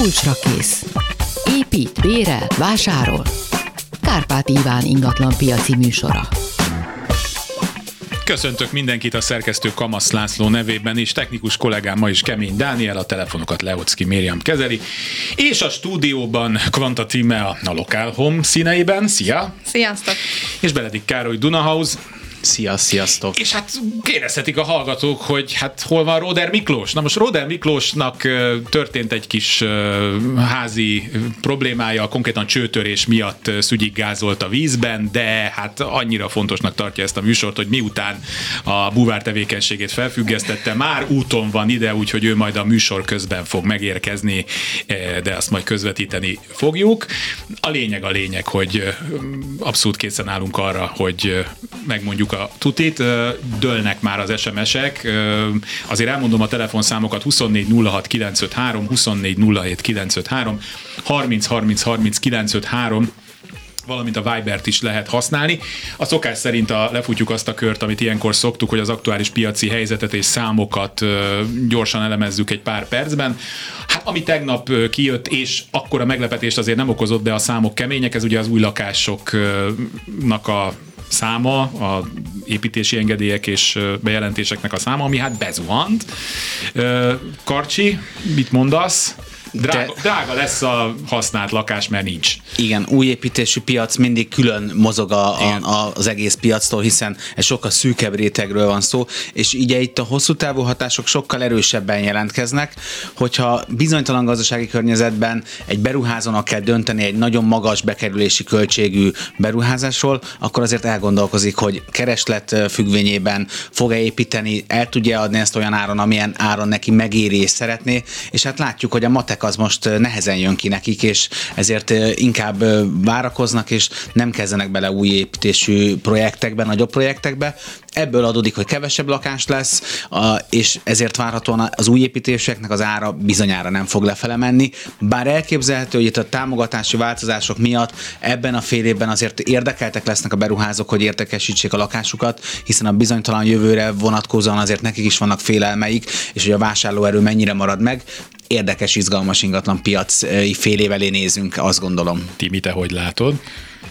kulcsra kész. Épít, bérel, vásárol. Kárpát Iván ingatlan piaci műsora. Köszöntök mindenkit a szerkesztő Kamasz László nevében és technikus kollégám ma is Kemény Dániel, a telefonokat Leocki Mériam kezeli, és a stúdióban Kvanta Tíme a, a Local Home színeiben. Szia! Sziasztok! És Beledik Károly Dunahouse, Szia, sziasztok! És hát kérdezhetik a hallgatók, hogy hát hol van Róder Miklós? Na most Róder Miklósnak történt egy kis házi problémája, konkrétan csőtörés miatt szügyig gázolt a vízben, de hát annyira fontosnak tartja ezt a műsort, hogy miután a buvár tevékenységét felfüggesztette, már úton van ide, úgyhogy ő majd a műsor közben fog megérkezni, de azt majd közvetíteni fogjuk. A lényeg a lényeg, hogy abszolút készen állunk arra, hogy megmondjuk a tutit, dőlnek már az SMS-ek. Azért elmondom a telefonszámokat 24 06 953, 24 07 953, 30 30 30 953, valamint a Vibert is lehet használni. A szokás szerint a, lefutjuk azt a kört, amit ilyenkor szoktuk, hogy az aktuális piaci helyzetet és számokat ö, gyorsan elemezzük egy pár percben. Hát ami tegnap ö, kijött, és akkor a meglepetést azért nem okozott, de a számok kemények, ez ugye az új lakásoknak a száma, a építési engedélyek és bejelentéseknek a száma, ami hát bezuhant. Karcsi, mit mondasz? Drága, De... drága lesz a használt lakás, mert nincs. Igen, új építésű piac mindig külön mozog a, a, a, az egész piactól, hiszen egy sokkal szűkebb rétegről van szó, és így itt a hosszú távú hatások sokkal erősebben jelentkeznek, hogyha bizonytalan gazdasági környezetben egy beruházónak kell dönteni egy nagyon magas bekerülési költségű beruházásról, akkor azért elgondolkozik, hogy kereslet függvényében fog-e építeni, el tudja adni ezt olyan áron, amilyen áron neki megéri és szeretné, és hát látjuk, hogy a matek az most nehezen jön ki nekik, és ezért inkább várakoznak, és nem kezdenek bele új építésű projektekbe, nagyobb projektekbe. Ebből adódik, hogy kevesebb lakás lesz, és ezért várhatóan az új építéseknek az ára bizonyára nem fog lefele menni. Bár elképzelhető, hogy itt a támogatási változások miatt ebben a fél évben azért érdekeltek lesznek a beruházók, hogy értekesítsék a lakásukat, hiszen a bizonytalan jövőre vonatkozóan azért nekik is vannak félelmeik, és hogy a vásárlóerő mennyire marad meg érdekes, izgalmas ingatlan piac fél év elé nézünk, azt gondolom. Timi, te hogy látod?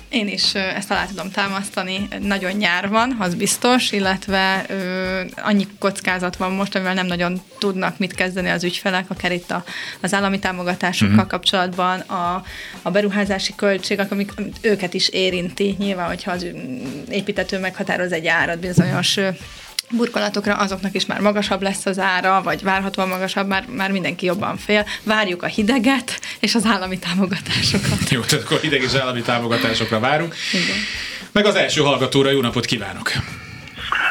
Én is ezt alá tudom támasztani. Nagyon nyár van, az biztos, illetve ö, annyi kockázat van most, amivel nem nagyon tudnak mit kezdeni az ügyfelek, akár itt a, az állami támogatásokkal uh-huh. kapcsolatban, a, a beruházási költségek, amik őket is érinti. Nyilván, hogyha az építető meghatároz egy árat bizonyos burkolatokra, azoknak is már magasabb lesz az ára, vagy várhatóan magasabb, már, már mindenki jobban fél. Várjuk a hideget és az állami támogatásokat. Jó, tehát akkor hideg és állami támogatásokra várunk. Igen. Meg az első hallgatóra jó napot kívánok!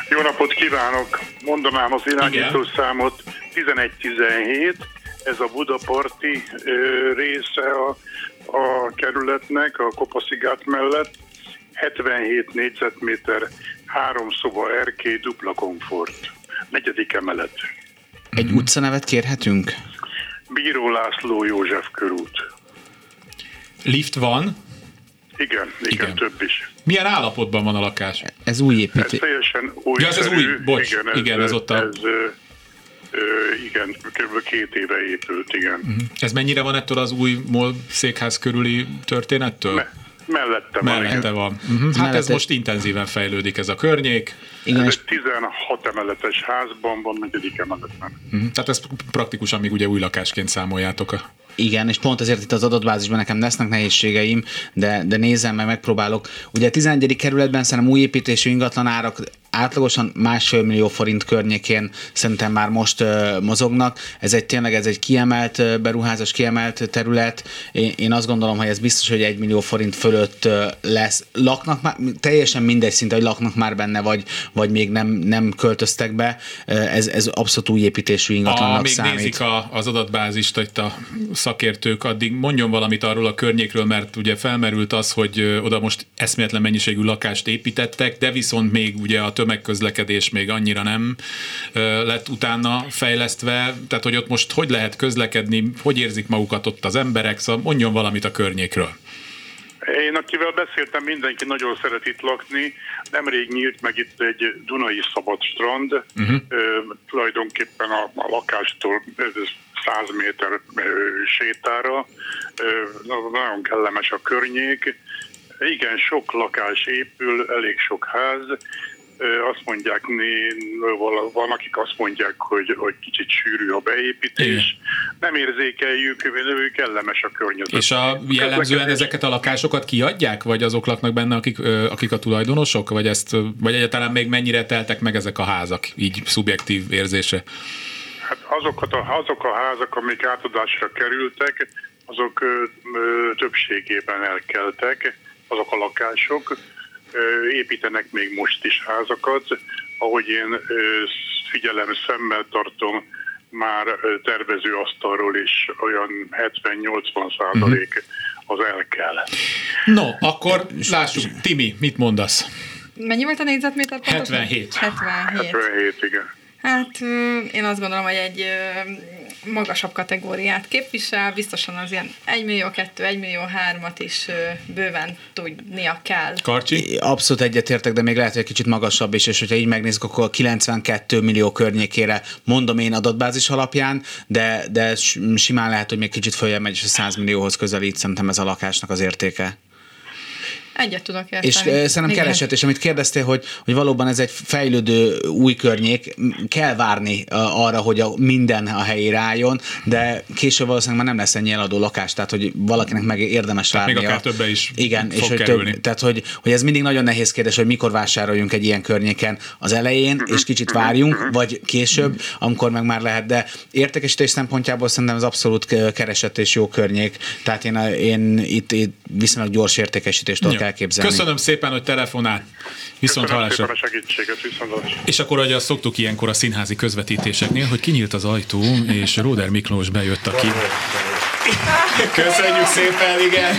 Jó napot kívánok! Mondanám az irányító számot 1117, ez a budaparti ö, része a, a kerületnek, a Kopaszigát mellett, 77 négyzetméter három szoba erkély, dupla komfort. Negyedik emelet. Egy utcanevet kérhetünk? Bíró László József körút. Lift van? Igen, igen, igen, több is. Milyen állapotban van a lakás? Ez új építés. Ez teljesen új. Ja, ez, ez új, bocs, igen, ez, igen, ez ott a... Ez, igen, kb. két éve épült, igen. Uh-huh. Ez mennyire van ettől az új MOL székház körüli történettől? Me- Mellette van. Mellette van. Uh-huh. Hát Mellette... ez most intenzíven fejlődik ez a környék. Igen, ez egy 16 emeletes házban van, negyedik emeletben. Uh-huh. Tehát ezt praktikusan még ugye új lakásként számoljátok a igen, és pont ezért itt az adatbázisban nekem lesznek nehézségeim, de, de nézem meg, megpróbálok. Ugye a 11. kerületben szerintem új építésű ingatlan árak átlagosan másfél millió forint környékén szerintem már most uh, mozognak. Ez egy tényleg ez egy kiemelt uh, beruházás, kiemelt terület. Én, én azt gondolom, hogy ez biztos, hogy egy millió forint fölött uh, lesz. Laknak már, teljesen mindegy szinte, hogy laknak már benne, vagy, vagy még nem, nem költöztek be. Ez, ez abszolút új építésű ingatlannak még számít. nézik a, az adatbázist itt a szakértők, addig mondjon valamit arról a környékről, mert ugye felmerült az, hogy oda most eszméletlen mennyiségű lakást építettek, de viszont még ugye a tömegközlekedés még annyira nem lett utána fejlesztve, tehát hogy ott most hogy lehet közlekedni, hogy érzik magukat ott az emberek, szóval mondjon valamit a környékről. Én, akivel beszéltem, mindenki nagyon szeret itt lakni. Nemrég nyílt meg itt egy Dunai szabad strand. Uh-huh. tulajdonképpen a, a lakástól 100 méter sétára. Nagyon kellemes a környék. Igen, sok lakás épül, elég sok ház azt mondják, van, akik azt mondják, hogy, hogy kicsit sűrű a beépítés. Igen. Nem érzékeljük, kellemes a környezet. És a jellemzően ezeket a lakásokat kiadják, vagy azok laknak benne, akik, akik a tulajdonosok, vagy, ezt, vagy egyáltalán még mennyire teltek meg ezek a házak, így szubjektív érzése? Hát azokat a, azok a házak, amik átadásra kerültek, azok ö, ö, többségében elkeltek, azok a lakások építenek még most is házakat. Ahogy én figyelem, szemmel tartom, már tervező asztalról is olyan 70-80 százalék uh-huh. az el kell. No, akkor lássuk. Timi, mit mondasz? Mennyi volt a négyzetméter? 77. 77. 77, igen. Hát én azt gondolom, hogy egy magasabb kategóriát képvisel, biztosan az ilyen 1 millió 2, 1 millió 3-at is bőven tudnia kell. Karcsi? Abszolút egyetértek, de még lehet, hogy egy kicsit magasabb is, és hogyha így megnézzük, akkor 92 millió környékére mondom én adatbázis alapján, de, de simán lehet, hogy még kicsit följebb megy, és a 100 millióhoz közelít szerintem ez a lakásnak az értéke. Egyet tudok érteni. És uh, szerintem Igen. keresett, és amit kérdeztél, hogy, hogy valóban ez egy fejlődő új környék, kell várni uh, arra, hogy a, minden a helyére álljon, de később valószínűleg már nem lesz ennyi eladó lakás, tehát hogy valakinek meg érdemes várni. Még akár többe is Igen, fog és hogy több, tehát hogy, hogy ez mindig nagyon nehéz kérdés, hogy mikor vásároljunk egy ilyen környéken az elején, és kicsit várjunk, vagy később, amikor meg már lehet, de értékesítés szempontjából szerintem ez abszolút keresett és jó környék, tehát én, én itt, itt viszonylag gyors értékesítést tudok elképzelni. Köszönöm szépen, hogy telefonál. Viszont Köszönöm szépen a segítséget, viszont hallásra. És akkor, hogy azt szoktuk ilyenkor a színházi közvetítéseknél, hogy kinyílt az ajtó, és Róder Miklós bejött, aki... Köszönjük szépen, igen!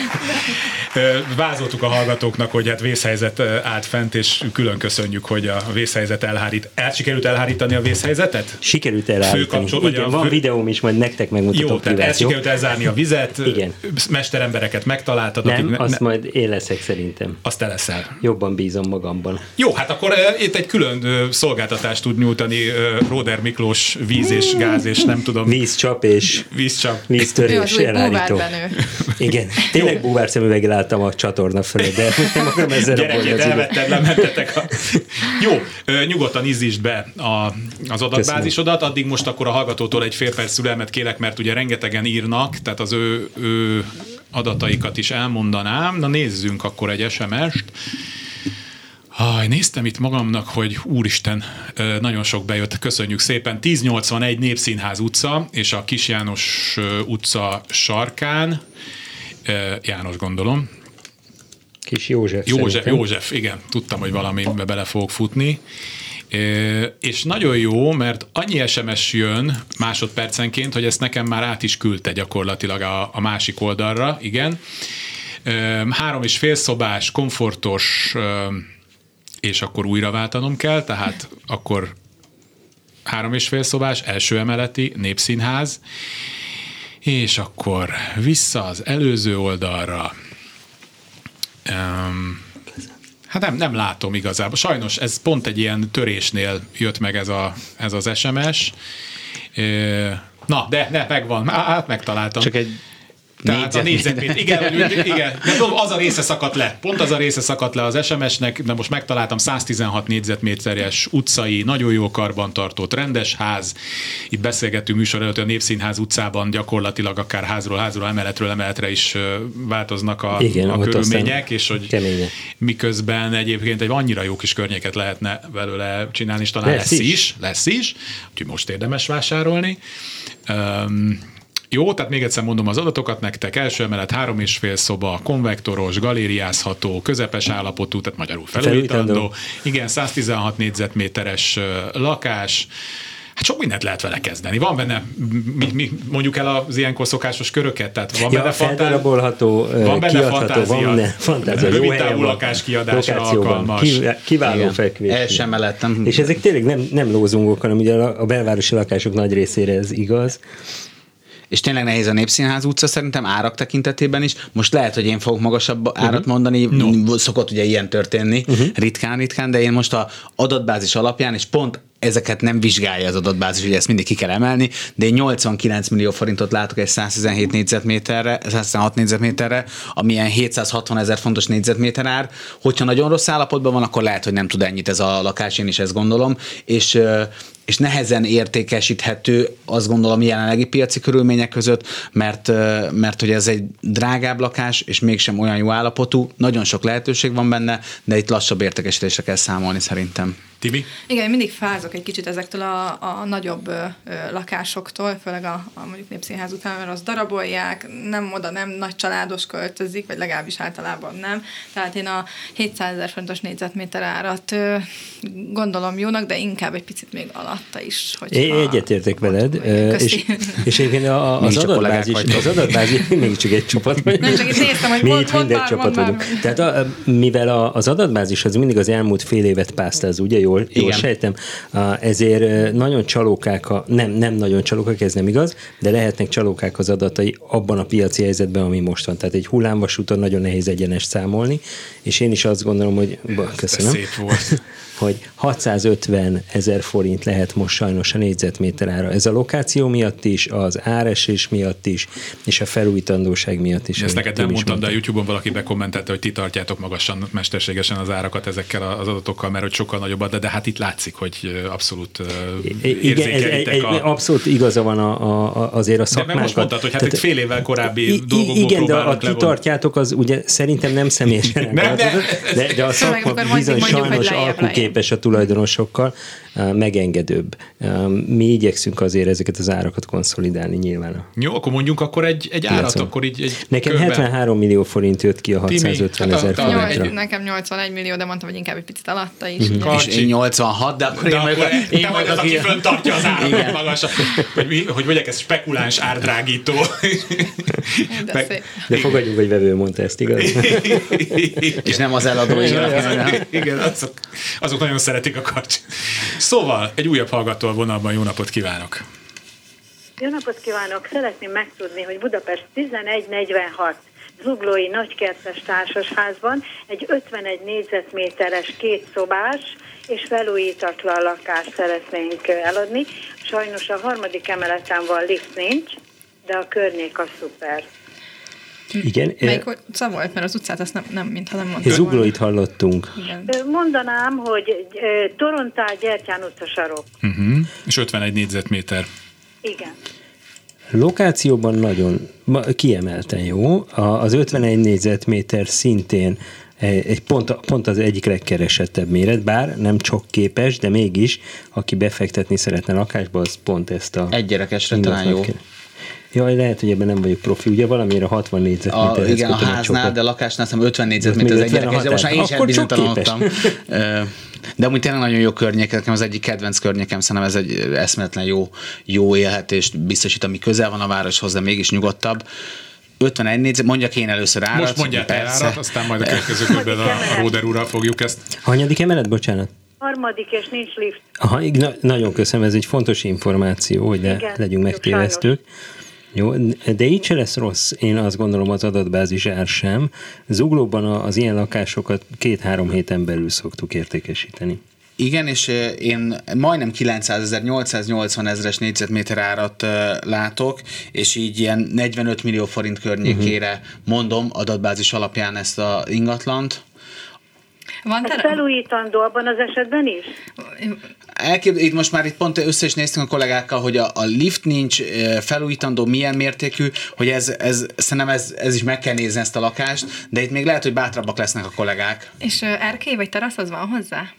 Vázoltuk a hallgatóknak, hogy hát vészhelyzet állt fent, és külön köszönjük, hogy a vészhelyzet elhárít. El sikerült elhárítani a vészhelyzetet? Sikerült elhárítani. Igen, a van fő... videóm is, majd nektek megmutatom. Jó, tehát el sikerült elzárni a vizet, Igen. mesterembereket megtaláltad. Nem, akik, azt ne... majd én leszek szerintem. Azt te leszel. Jobban bízom magamban. Jó, hát akkor uh, itt egy külön uh, szolgáltatást tud nyújtani uh, Róder Miklós víz és gáz és nem tudom. Vízcsap és vízcsap. víztörés elhárító. Igen, tényleg búvár szemüveggel álltam a csatorna fölé, de akarom ezzel Gyerekét elvetted, lementetek. A... Jó, nyugodtan izzítsd be a, az adatbázisodat, addig most akkor a hallgatótól egy fél perc szülelmet kérek, mert ugye rengetegen írnak, tehát az ő, ő adataikat is elmondanám. Na nézzünk akkor egy SMS-t. Haj, néztem itt magamnak, hogy úristen, nagyon sok bejött, köszönjük szépen. 1081 Népszínház utca, és a Kis János utca sarkán, János gondolom. Kis József József, szerintem. József, igen, tudtam, hogy valamibe bele fogok futni. És nagyon jó, mert annyi SMS jön másodpercenként, hogy ezt nekem már át is küldte gyakorlatilag a, a másik oldalra, igen. Három és fél szobás, komfortos, és akkor újra váltanom kell, tehát akkor három és fél szobás, első emeleti, népszínház, és akkor vissza az előző oldalra. Um, hát nem, nem látom igazából. Sajnos ez pont egy ilyen törésnél jött meg ez, a, ez az SMS. Na, de, de megvan, hát megtaláltam. Csak egy tehát a négyzetméter. Igen, igen. De az a része szakadt le. Pont az a része szakadt le az SMS-nek, de most megtaláltam 116 négyzetméteres utcai, nagyon jó karban tartott rendes ház. Itt beszélgettünk műsor előtt, a Népszínház utcában gyakorlatilag akár házról házról, emeletről emeletre is változnak a, igen, a körülmények, és hogy keménye. miközben egyébként egy annyira jó kis környéket lehetne belőle csinálni, és talán lesz, lesz is. is. Lesz is, úgyhogy most érdemes vásárolni. Um, jó, tehát még egyszer mondom az adatokat nektek. Első emelet három és fél szoba, konvektoros, galériázható, közepes állapotú, tehát magyarul felújítandó. Igen, 116 négyzetméteres lakás. Hát sok mindent lehet vele kezdeni. Van benne, mi, mi mondjuk el az ilyenkor szokásos köröket, tehát van ja, benne feldarabolható, van benne fantázia, van benne fantázia, rövid távú lakás kiadásra alkalmas. Kiváló fekvés. El emelettem. És ezek tényleg nem, nem lózungok, hanem ugye a belvárosi lakások nagy részére ez igaz és tényleg nehéz a Népszínház utca szerintem árak tekintetében is. Most lehet, hogy én fogok magasabb árat uh-huh. mondani, no. szokott ugye ilyen történni, uh-huh. ritkán-ritkán, de én most a adatbázis alapján, és pont ezeket nem vizsgálja az adatbázis, hogy ezt mindig ki kell emelni, de én 89 millió forintot látok egy 117 négyzetméterre, 116 négyzetméterre, ami ilyen 760 ezer fontos négyzetméter ár. Hogyha nagyon rossz állapotban van, akkor lehet, hogy nem tud ennyit ez a lakás, én is ezt gondolom, és és nehezen értékesíthető, azt gondolom, jelenlegi piaci körülmények között, mert, mert hogy ez egy drágább lakás, és mégsem olyan jó állapotú, nagyon sok lehetőség van benne, de itt lassabb értékesítésre kell számolni szerintem. Tibi? Igen, mindig fázok egy kicsit ezektől a, a nagyobb ö, lakásoktól, főleg a, a mondjuk népszínház után, mert az darabolják, nem oda nem nagy családos költözik, vagy legalábbis általában nem. Tehát én a 700 ezer fontos négyzetméter árat ö, gondolom jónak, de inkább egy picit még alatta is. Én egyetértek veled, és, és egyébként a, az, adatbázis, az adatbázis, még csak egy csapat vagy. Nem csak itt néztem, hogy mi itt minden csapat vagyunk. Tehát a, mivel a, az adatbázis az mindig az elmúlt fél évet pásztáz, ugye jól, jól sejtem, ezért nagyon csalókák, a, nem, nem nagyon csalókák, ez nem igaz, de lehetnek csalókák az adatai abban a piaci helyzetben, ami most van. Tehát egy hullámvasúton nagyon nehéz egyenes számolni, és én is azt gondolom, hogy köszönöm. szép volt. hogy 650 ezer forint lehet most sajnos a négyzetméter ára. Ez a lokáció miatt is, az áresés miatt is, és a felújítandóság miatt is. Ezt neked nem mondtam, de a YouTube-on valaki bekommentelte, hogy ti tartjátok magasan, mesterségesen az árakat ezekkel az adatokkal, mert hogy sokkal nagyobb, de, de hát itt látszik, hogy abszolút Igen, ez, egy, a... abszolút igaza van a, a, azért a szakmákat. De most mondtad, hogy hát Tehát, egy fél évvel korábbi i, dolgokból Igen, de a ti tartjátok, az ugye szerintem nem személyesen, nem, de, de a szakma bizony sajnos alkukép képes a tulajdonosokkal, megengedőbb. Mi igyekszünk azért ezeket az árakat konszolidálni nyilván. Jó, akkor mondjunk akkor egy, egy árat, akkor így egy Nekem körbe. 73 millió forint jött ki a 650 hát ezer forintra. Nekem 81 millió, de mondtam, hogy inkább egy picit alatta is. Mm-hmm. És én 86, de akkor de én akkor majd, én majd az, aki föntartja az árat magasan. Hogy, mi, hogy mondják, ez spekuláns árdrágító. De, Meg, de fogadjunk, hogy vevő mondta ezt, igaz? És nem az eladó. Igen, azok, azok nagyon szeretik a karcs. Szóval, egy újabb hallgató a vonalban, jó napot kívánok! Jó napot kívánok! Szeretném megtudni, hogy Budapest 1146 Zuglói Nagykertes Társasházban egy 51 négyzetméteres kétszobás és felújítatlan lakást szeretnénk eladni. Sajnos a harmadik emeleten van lift nincs, de a környék a szuper. Igen. Melyik volt, mert az utcát azt nem, nem mintha nem mondtam. Zuglóit hallottunk. Igen. Mondanám, hogy Torontál Gyertyán utca sarok. Uh-huh. És 51 négyzetméter. Igen. Lokációban nagyon kiemelten jó. Az 51 négyzetméter szintén egy pont, pont az egyik legkeresettebb méret, bár nem csak képes, de mégis, aki befektetni szeretne lakásba, az pont ezt a... Egy gyerekesre talán jó. Kér. Jaj, lehet, hogy ebben nem vagyok profi. Ugye valamire 60 négyzetméter. A, igen, a háznál, de a lakásnál hiszem 50 négyzetméter az egy gyerekes, de most már én sem bizonytalanodtam. De amúgy tényleg nagyon jó környék, nekem az egyik kedvenc környékem, szerintem ez egy eszméletlen jó, jó élhetést biztosít, ami közel van a városhoz, de mégis nyugodtabb. 51 négyzet, mondjak én először árat. Most mondják el árat, aztán majd a következő körben a Róder úrral fogjuk ezt. Hanyadik emelet, bocsánat? Harmadik, és nincs lift. Aha, na, nagyon köszönöm, ez egy fontos információ, hogy ne Igen, legyünk megtévesztők. Jó, de így se lesz rossz, én azt gondolom az adatbázis ár sem. Zuglóban az ilyen lakásokat két-három héten belül szoktuk értékesíteni. Igen, és én majdnem 900 ezer, 880 ezeres négyzetméter árat látok, és így ilyen 45 millió forint környékére uh-huh. mondom adatbázis alapján ezt a ingatlant. Van Ez felújítandó abban az esetben is? Elkép, itt most már itt pont össze is néztünk a kollégákkal, hogy a, a lift nincs felújítandó, milyen mértékű, hogy ez, ez szerintem ez, ez is meg kell nézni ezt a lakást, de itt még lehet, hogy bátrabbak lesznek a kollégák. És erkély vagy terasz az van hozzá?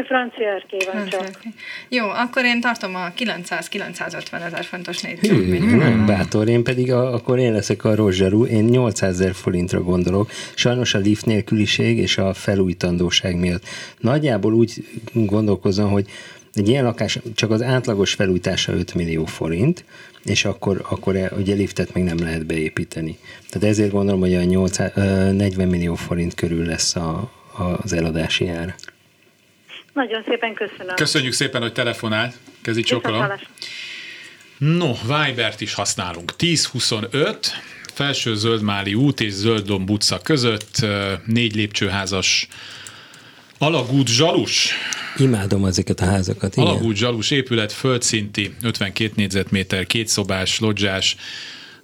Francia erkély van csak. Jó, akkor én tartom a 900-950 ezer fontos négyzetméter. Nem bátor, én pedig a, akkor én leszek a rozsarú, én 800 ezer forintra gondolok. Sajnos a lift nélküliség és a felújítandóság miatt. Nagyjából úgy gondolkozom, hogy egy ilyen lakás csak az átlagos felújítása 5 millió forint, és akkor, akkor e, ugye liftet még nem lehet beépíteni. Tehát ezért gondolom, hogy a 8, 40 millió forint körül lesz a, az eladási ár. Nagyon szépen köszönöm. Köszönjük szépen, hogy telefonált. Kezi csokolom. No, Vibert is használunk. 1025, felső Zöldmáli út és Zölddomb utca között, négy lépcsőházas Alagút Zsalus. Imádom ezeket a házakat. Igen. Alagút Zsalus épület, földszinti, 52 négyzetméter, kétszobás, lodzsás,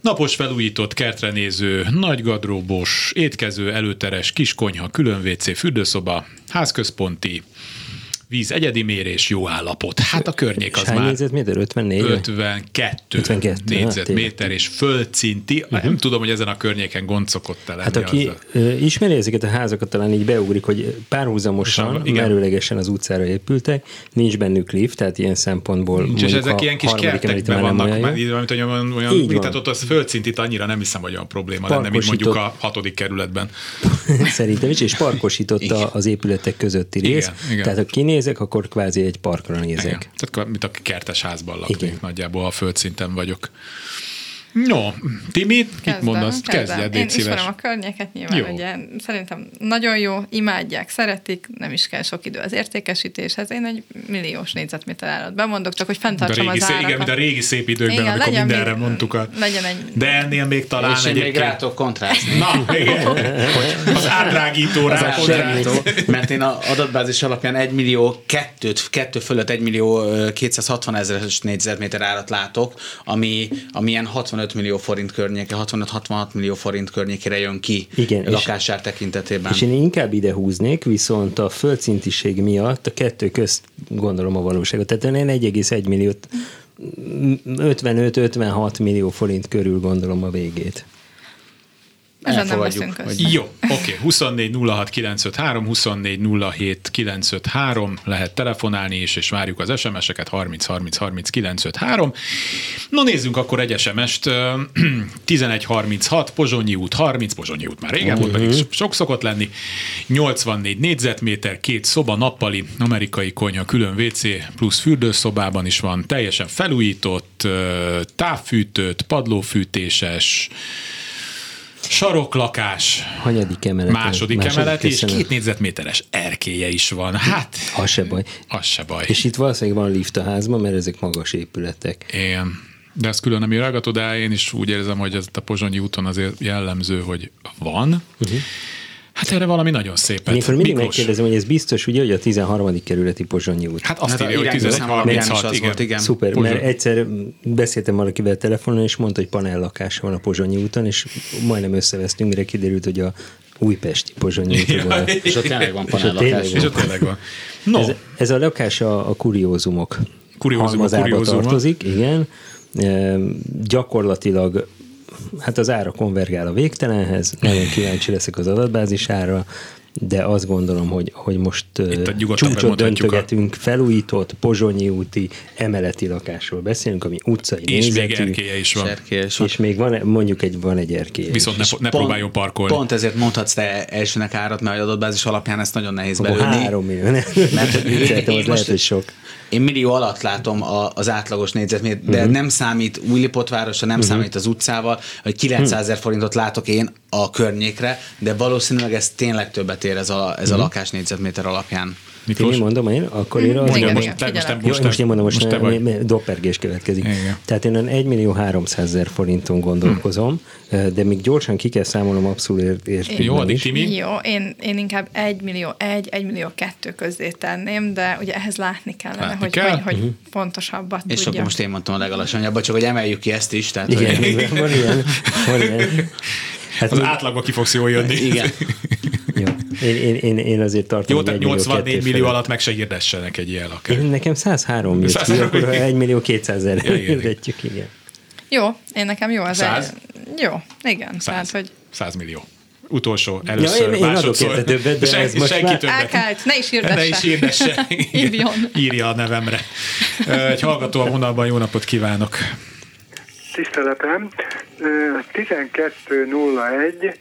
Napos felújított, kertre néző, nagy gadróbos, étkező, előteres, kis konyha, külön WC, fürdőszoba, házközponti, víz egyedi mérés, jó állapot. Hát a környék az már négyzetméter? 54? 52, 52, négyzetméter és földszinti. Uh-huh. Nem tudom, hogy ezen a környéken gond szokott lenni. Hát aki azzal. ismeri ezeket a házakat, talán így beugrik, hogy párhuzamosan, Igen. merőlegesen az utcára épültek, nincs bennük lift, tehát ilyen szempontból Nincs, és ezek a ilyen kis kertekben vannak, mert így, olyan, olyan, Így van. tehát ott az földszintit annyira nem hiszem, hogy olyan probléma lenne, mint mondjuk a hatodik kerületben. Szerintem is, és parkosított a- az épületek közötti rész. Igen, igen. Tehát ha kinézek, akkor kvázi egy parkra nézek. Igen. Tehát mint a kertes házban laknék Igen. nagyjából, ha földszinten vagyok. No, Timi, mit Kezdem, mondasz? kezdem. Kezdjed, Én szíves. ismerem a környéket nyilván, Jó. ugye szerintem nagyon jó, imádják, szeretik, nem is kell sok idő az értékesítéshez. Én egy milliós négyzetméter árat bemondok, csak hogy a fenntartsam régi, az árakat. igen, mint a régi szép időkben, Igen, amikor legyen mindenre még- mondtuk a... legyen egy- De ennél még talán És én még egyébként... rátok kontrászni. Na, igen. Az átrágító Az rá átrágító, mert én a adatbázis alapján 1 millió kettőt, kettő fölött 1 millió ö, 260 ezeres négyzetméter árat látok, ami, ami ilyen 65 millió forint környéke, 65-66 millió forint környékére jön ki Igen, és- lakásár tekintetében. És én inkább ide húznék, viszont a földszintiség miatt a kettő közt gondolom a valóságot. Tehát én 1,1 milliót 55-56 millió forint körül gondolom a végét. Elfogadjuk. Jó, oké, 24 06 953, 24 07 953, lehet telefonálni is, és várjuk az SMS-eket, 30 30 30 953. No nézzünk akkor egy SMS-t, Ö, 11 36, Pozsonyi út 30, Pozsonyi út már régen volt, pedig sok szokott lenni, 84 négyzetméter, két szoba, nappali, amerikai konyha, külön WC, plusz fürdőszobában is van, teljesen felújított, távfűtött, padlófűtéses, saroklakás, Hanyadik emelet? második emelet, és két négyzetméteres erkélye is van. Hát, Az se baj. az se baj. És itt valószínűleg van lift a házban, mert ezek magas épületek. Igen. De ezt külön nem írágatod, de én is úgy érzem, hogy ez a Pozsonyi úton azért jellemző, hogy van. Uh-huh. Hát erre valami nagyon szépet. Én akkor mindig Miklós. megkérdezem, hogy ez biztos, ugye, hogy a 13. kerületi Pozsonyi út. Hát azt Hát írja, hogy irányzőszám alapján is 11 az volt, igen. Szuper, Pozsony. mert egyszer beszéltem valakivel telefonon, és mondta, hogy panel lakása van a Pozsonyi úton, és majdnem összevesztünk, mire kiderült, hogy a újpesti Pozsonyi van. És ott tényleg van panellakás. És ott tényleg van. No, Ez, ez a lakás a, a kuriózumok Kuriózumok, kuriózuma. tartozik, igen. E, gyakorlatilag hát az ára konvergál a végtelenhez, nagyon kíváncsi leszek az adatbázisára, de azt gondolom, hogy, hogy most Itt csúcsot bemondhatjuk a- döntögetünk, felújított pozsonyi úti emeleti lakásról beszélünk, ami utcai és még nézetű, erkélye is van. Serkély is van. és még van, mondjuk egy, van egy erkély. Viszont ne, ne Pont- próbáljon parkolni. Pont ezért mondhatsz te elsőnek árat, mert a adatbázis alapján ezt nagyon nehéz belőni. három millió, nem? Mert én- én az most- lehet, hogy sok. Én millió alatt látom a, az átlagos négyzetméter, de uh-huh. nem számít Újlipotvárosa, nem uh-huh. számít az utcával, hogy 900 ezer forintot látok én a környékre, de valószínűleg ez tényleg többet ér ez a, ez a Mhm. lakás négyzetméter alapján. Miklós? Én mondom én, akkor én azt Mondja, Igen, most, igen, most, most, most én mondom, most, most te most vagy. doppergés következik. Igen. Tehát én 1 millió 300 ezer forinton gondolkozom, de még gyorsan ki kell számolnom abszolút ért- értékben Jó, is. Timi. Jó, én, én inkább 1 millió 1, 1 millió 2 közé tenném, de ugye ehhez látni kellene, Látni hogy, kell. hogy, hogy pontosabbat És tudja. akkor most én mondtam a legalacsonyabbat, csak hogy emeljük ki ezt is. Tehát, Igen, hogy, van ilyen. Van ilyen. Hát Az átlagba ki fogsz jól jönni. igen. Jó. Én, én, én, én azért tartom, Jó, tehát 1 millió 84 kettő millió felett. alatt meg se hirdessenek egy ilyen lakást. Én nekem 103 jött ki, 103 akkor ha 1 millió 200 ezer Ja, igen. hirdetjük, igen. Jó, én nekem jó az Száz? egy- Jó, igen. Tehát, 100, hogy 100 millió. Utolsó, először, én- én adok másodszor. érte többet, de Sen- ez most senki már- többet. Elkált, ne is hirdesse. Ne is hirdesse. Hívjon. Írja a nevemre. Egy hallgató a vonalban, jó napot kívánok. Tiszteletem, Ö, 1201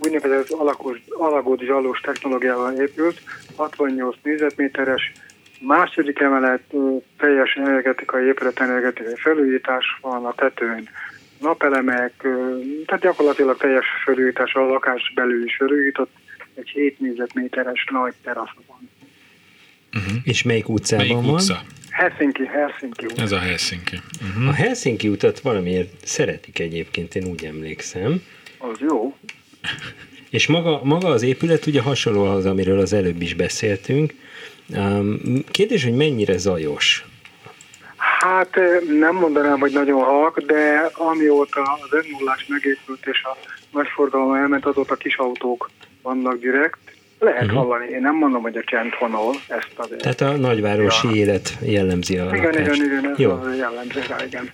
úgynevezett alakos, alagút zsallós technológiával épült, 68 négyzetméteres, második emelet teljes energetikai épület energetikai felújítás van a tetőn, napelemek, tehát gyakorlatilag teljes felújítás, a lakás belül is felújított, egy 7 négyzetméteres nagy terasz van. És melyik utcában Melyik van? utca? Helsinki, Helsinki út. Ez a Helsinki. A Helsinki utat valamiért szeretik egyébként, én úgy emlékszem. Az jó. És maga, maga az épület ugye hasonló az, amiről az előbb is beszéltünk. Kérdés, hogy mennyire zajos? Hát nem mondanám, hogy nagyon halk, de amióta az m megépült és a nagy forgalom elment, azóta kis autók vannak direkt. Lehet uh-huh. hallani. Én nem mondom, hogy a csend honol ezt azért. Tehát a nagyvárosi ja. élet jellemzi a Igen, lakást. igen, igen, ez Jó. az jellemző rá, igen.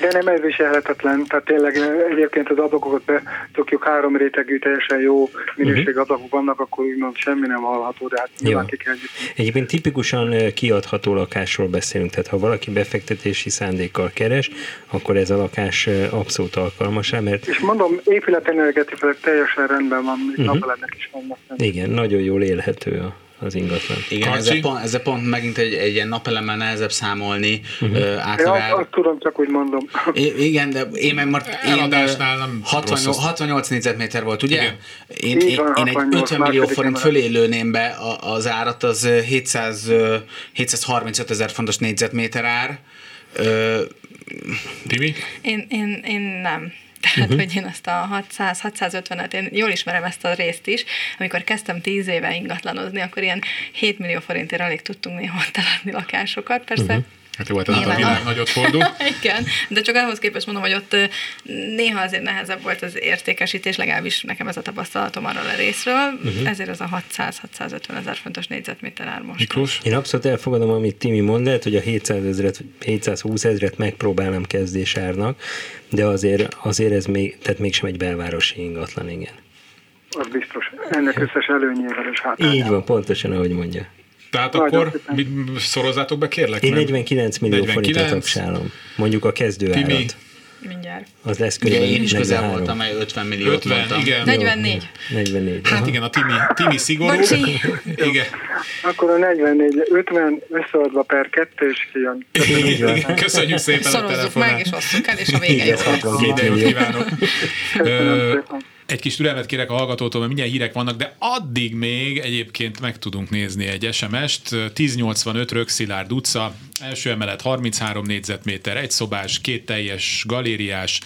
De nem ez viselhetetlen, tehát tényleg egyébként az ablakokat szokjuk három rétegű, teljesen jó minőség uh-huh. ablakok vannak, akkor úgymond semmi nem hallható, de hát nyilván ki kell Egyébként tipikusan kiadható lakásról beszélünk, tehát ha valaki befektetési szándékkal keres, akkor ez a lakás abszolút alkalmas rá, mert... És mondom, épületenergetikailag teljesen rendben van, még uh-huh. napelemek is vannak. Igen, nagyon jól élhető a az ingatlan. Igen, ezzel pont, ezzel pont megint egy, egy ilyen napelemmel nehezebb számolni. Uh-huh. Általában... Ja, azt tudom, csak úgy mondom. I- igen, de én meg most én nem 60, 68 négyzetméter volt, ugye? Igen. Én, én, én egy 50 millió forint fölé lőném be az árat, az 700, 735 ezer fontos négyzetméter ár. Timi? Én, én, én nem. Tehát, uh-huh. hogy én ezt a 600-650-et, én jól ismerem ezt a részt is. Amikor kezdtem 10 éve ingatlanozni, akkor ilyen 7 millió forintért alig tudtunk néha találni lakásokat. Persze uh-huh. Hát jó, tehát a világ nagyot fordul. Igen, de csak ahhoz képest mondom, hogy ott néha azért nehezebb volt az értékesítés, legalábbis nekem ez a tapasztalatom arról a részről, uh-huh. ezért az a 600-650 ezer fontos négyzetméter ár most. Miklós? Én abszolút elfogadom, amit Timi mond, lehet, hogy a 700 ezeret, 720 ezeret megpróbálnám kezdésárnak, de azért, azért ez még, tehát mégsem egy belvárosi ingatlan, igen. Az biztos. Ennek összes előnyével és hátrányával. Így van, pontosan ahogy mondja. Tehát Nagy akkor mit szorozzátok be, kérlek? Én 49 millió 49. forintot tapsálom. Mondjuk a kezdő Timi. árat. Mindjárt. Az lesz körülbelül Én is közel voltam, mely 50 millió 50, mondtam. igen. 44. 44. Hát Aha. igen, a Timi, Timi szigorú. igen. Akkor a 44, 50 összeadva per kettő és kijön. Igen, köszönjük szépen Szorozzuk a telefonát. meg és osszuk el, és a vége jó. Minden jót kívánok. Egy kis türelmet kérek a hallgatótól, mert mindjárt hírek vannak, de addig még egyébként meg tudunk nézni egy SMS-t. 1085 Rökszilárd utca, első emelet 33 négyzetméter, egy szobás, két teljes galériás,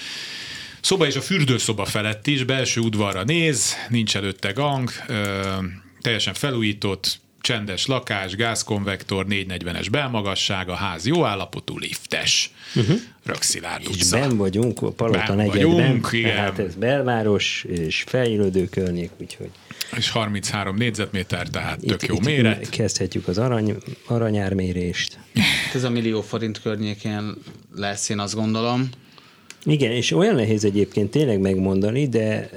Szoba és a fürdőszoba felett is, belső udvarra néz, nincs előtte gang, ö, teljesen felújított, csendes lakás, gázkonvektor, 440-es belmagasság, a ház jó állapotú, liftes. Uh-huh. Rökszilárd És ben vagyunk a Palota ben negyedben, vagyunk, tehát ez belváros és fejlődő környék, úgyhogy... És 33 négyzetméter, tehát itt, tök jó itt méret. Kezdhetjük az arany, aranyármérést. Ez a millió forint környékén lesz, én azt gondolom. Igen, és olyan nehéz egyébként tényleg megmondani, de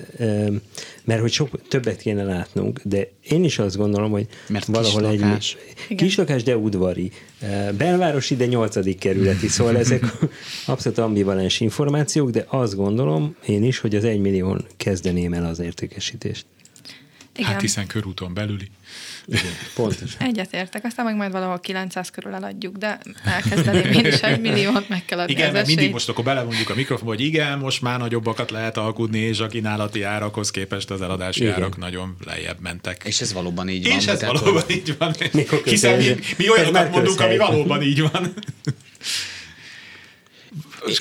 mert hogy sok többet kéne látnunk, de én is azt gondolom, hogy mert valahol kislakás. egy kislakás, de udvari. Belvárosi, de nyolcadik kerületi, szóval ezek abszolút ambivalens információk, de azt gondolom én is, hogy az egy millión kezdeném el az értékesítést. Igen. Hát hiszen körúton belüli. Igen, pontosan. Egyetértek, aztán meg majd valahol 900 körül eladjuk, de elkezdeném én is egy milliót meg kell adni Igen, mert mindig most akkor belemondjuk a mikrofonba, hogy igen, most már nagyobbakat lehet alkudni, és a kínálati árakhoz képest az eladási igen. árak nagyon lejjebb mentek. És ez valóban így és van. És ez valóban így van. Hiszen mi, mi olyanokat mondunk, ami valóban így van.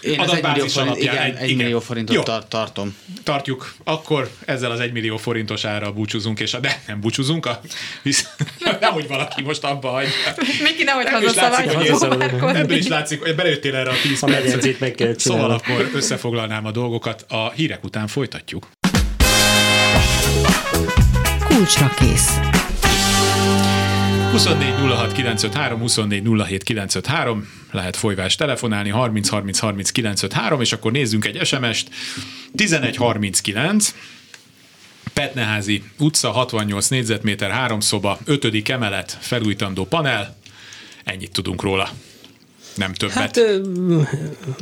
Én az 1 millió, forint, alapján, igen, egy, 1 millió forintot Jó. Tar- tartom. Tartjuk. Akkor ezzel az 1 millió forintos ára búcsúzunk, és a, de nem búcsúzunk, a, hisz, nem, hogy valaki most abba hagy. Miki nehogy hazaszavadjon. Ebből is látszik, hogy belejöttél erre a 10 percet. meg kell Szóval akkor összefoglalnám a dolgokat, a hírek után folytatjuk. Kulcsra kész. 24 06 953, 24 07 953, lehet folyvás telefonálni, 30 30 30 953, és akkor nézzünk egy SMS-t. 11 39, Petneházi utca, 68 négyzetméter, három szoba, 5. emelet, felújítandó panel. Ennyit tudunk róla nem többet. Hát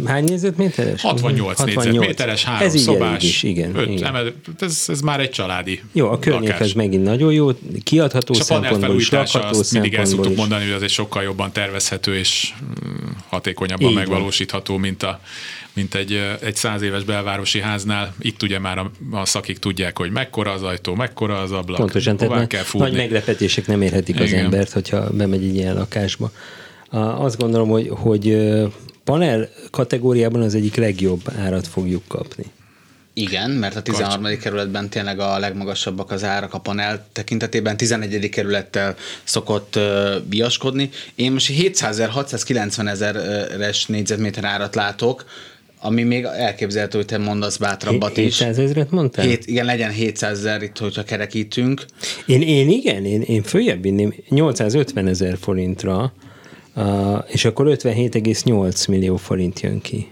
hány négyzetméteres? 68, 68. négyzetméteres, három ez szobás. Is, igen, öt, igen. Emel, ez, ez már egy családi Jó, a környék ez megint nagyon jó, kiadható és szempontból is, lakható azt mindig el szoktuk mondani, hogy az egy sokkal jobban tervezhető és mm, hatékonyabban Így megvalósítható, van. mint a mint egy, egy száz éves belvárosi háznál. Itt ugye már a, a szakik tudják, hogy mekkora az ajtó, mekkora az ablak, Pontosan, tehát kell fúrni. nagy meglepetések nem érhetik Igen. az embert, hogyha bemegy egy ilyen lakásba. Azt gondolom, hogy, hogy panel kategóriában az egyik legjobb árat fogjuk kapni. Igen, mert a 13. Karcs. kerületben tényleg a legmagasabbak az árak a panel tekintetében, 11. kerülettel szokott uh, biaskodni. Én most 700 690 ezeres négyzetméter árat látok, ami még elképzelhető, hogy te mondasz bátrabbat is. 700 ezeret mondtál? Hét, igen, legyen 700 ezer itt, hogyha kerekítünk. Én, én igen, én, én följebb vinném 850 ezer forintra, és akkor 57,8 millió forint jön ki.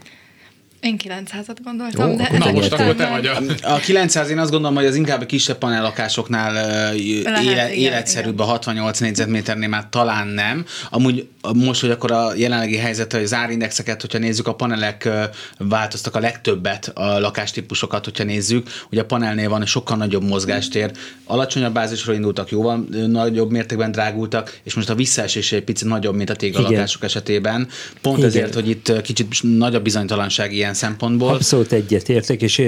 Én 900-at gondoltam, Ó, de... Na most akkor te vagy a... A 900 én azt gondolom, hogy az inkább a kisebb panellakásoknál Lehet, éle, igen, életszerűbb igen. a 68 négyzetméternél már talán nem. Amúgy most, hogy akkor a jelenlegi helyzet, hogy az árindexeket, hogyha nézzük, a panelek változtak a legtöbbet, a lakástípusokat, hogyha nézzük, ugye a panelnél van sokkal nagyobb mozgástér, alacsonyabb bázisról indultak, jóval nagyobb mértékben drágultak, és most a visszaesés egy picit nagyobb, mint a téglalakások esetében. Pont Igen. ezért, hogy itt kicsit nagyobb bizonytalanság ilyen szempontból. Abszolút egyetértek, és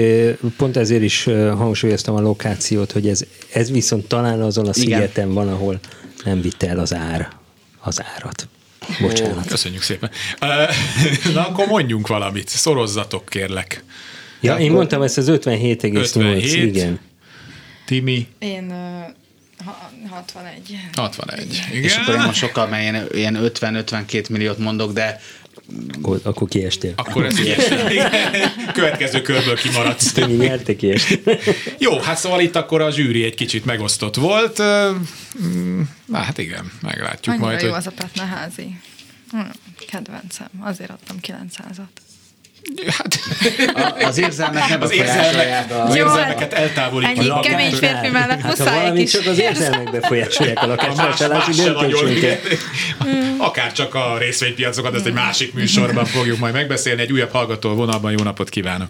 pont ezért is hangsúlyoztam a lokációt, hogy ez, ez viszont talán azon a szigeten Igen. van, ahol nem vitte el az ár az árat. Bocsánat. Ó, köszönjük szépen. Na akkor mondjunk valamit, szorozzatok kérlek. Ja, én mondtam ezt az 57,8, igen. Timi? Én 61. 61, igen. És akkor én most sokkal, mert ilyen, ilyen 50-52 milliót mondok, de akkor, akkor kiestél. Akkor ez kiestél. Következő körből kimaradsz. Nyerte kiestél. Jó, hát szóval itt akkor a zsűri egy kicsit megosztott volt. Mm, na hát igen, meglátjuk Annyira majd. jó hogy... az a Petneházi. Kedvencem, azért adtam 900-at. Hát, a, az érzelmek nem az érzelmek, az érzelmeket eltávolítjuk. Ennyi kemény férfi mellett hát, muszáj valami csak az érzelmek befolyásolják a lakásvásárlási döntésünket. Akár csak a részvénypiacokat, ezt egy másik műsorban fogjuk majd megbeszélni. Egy újabb hallgató vonalban jó napot kívánok.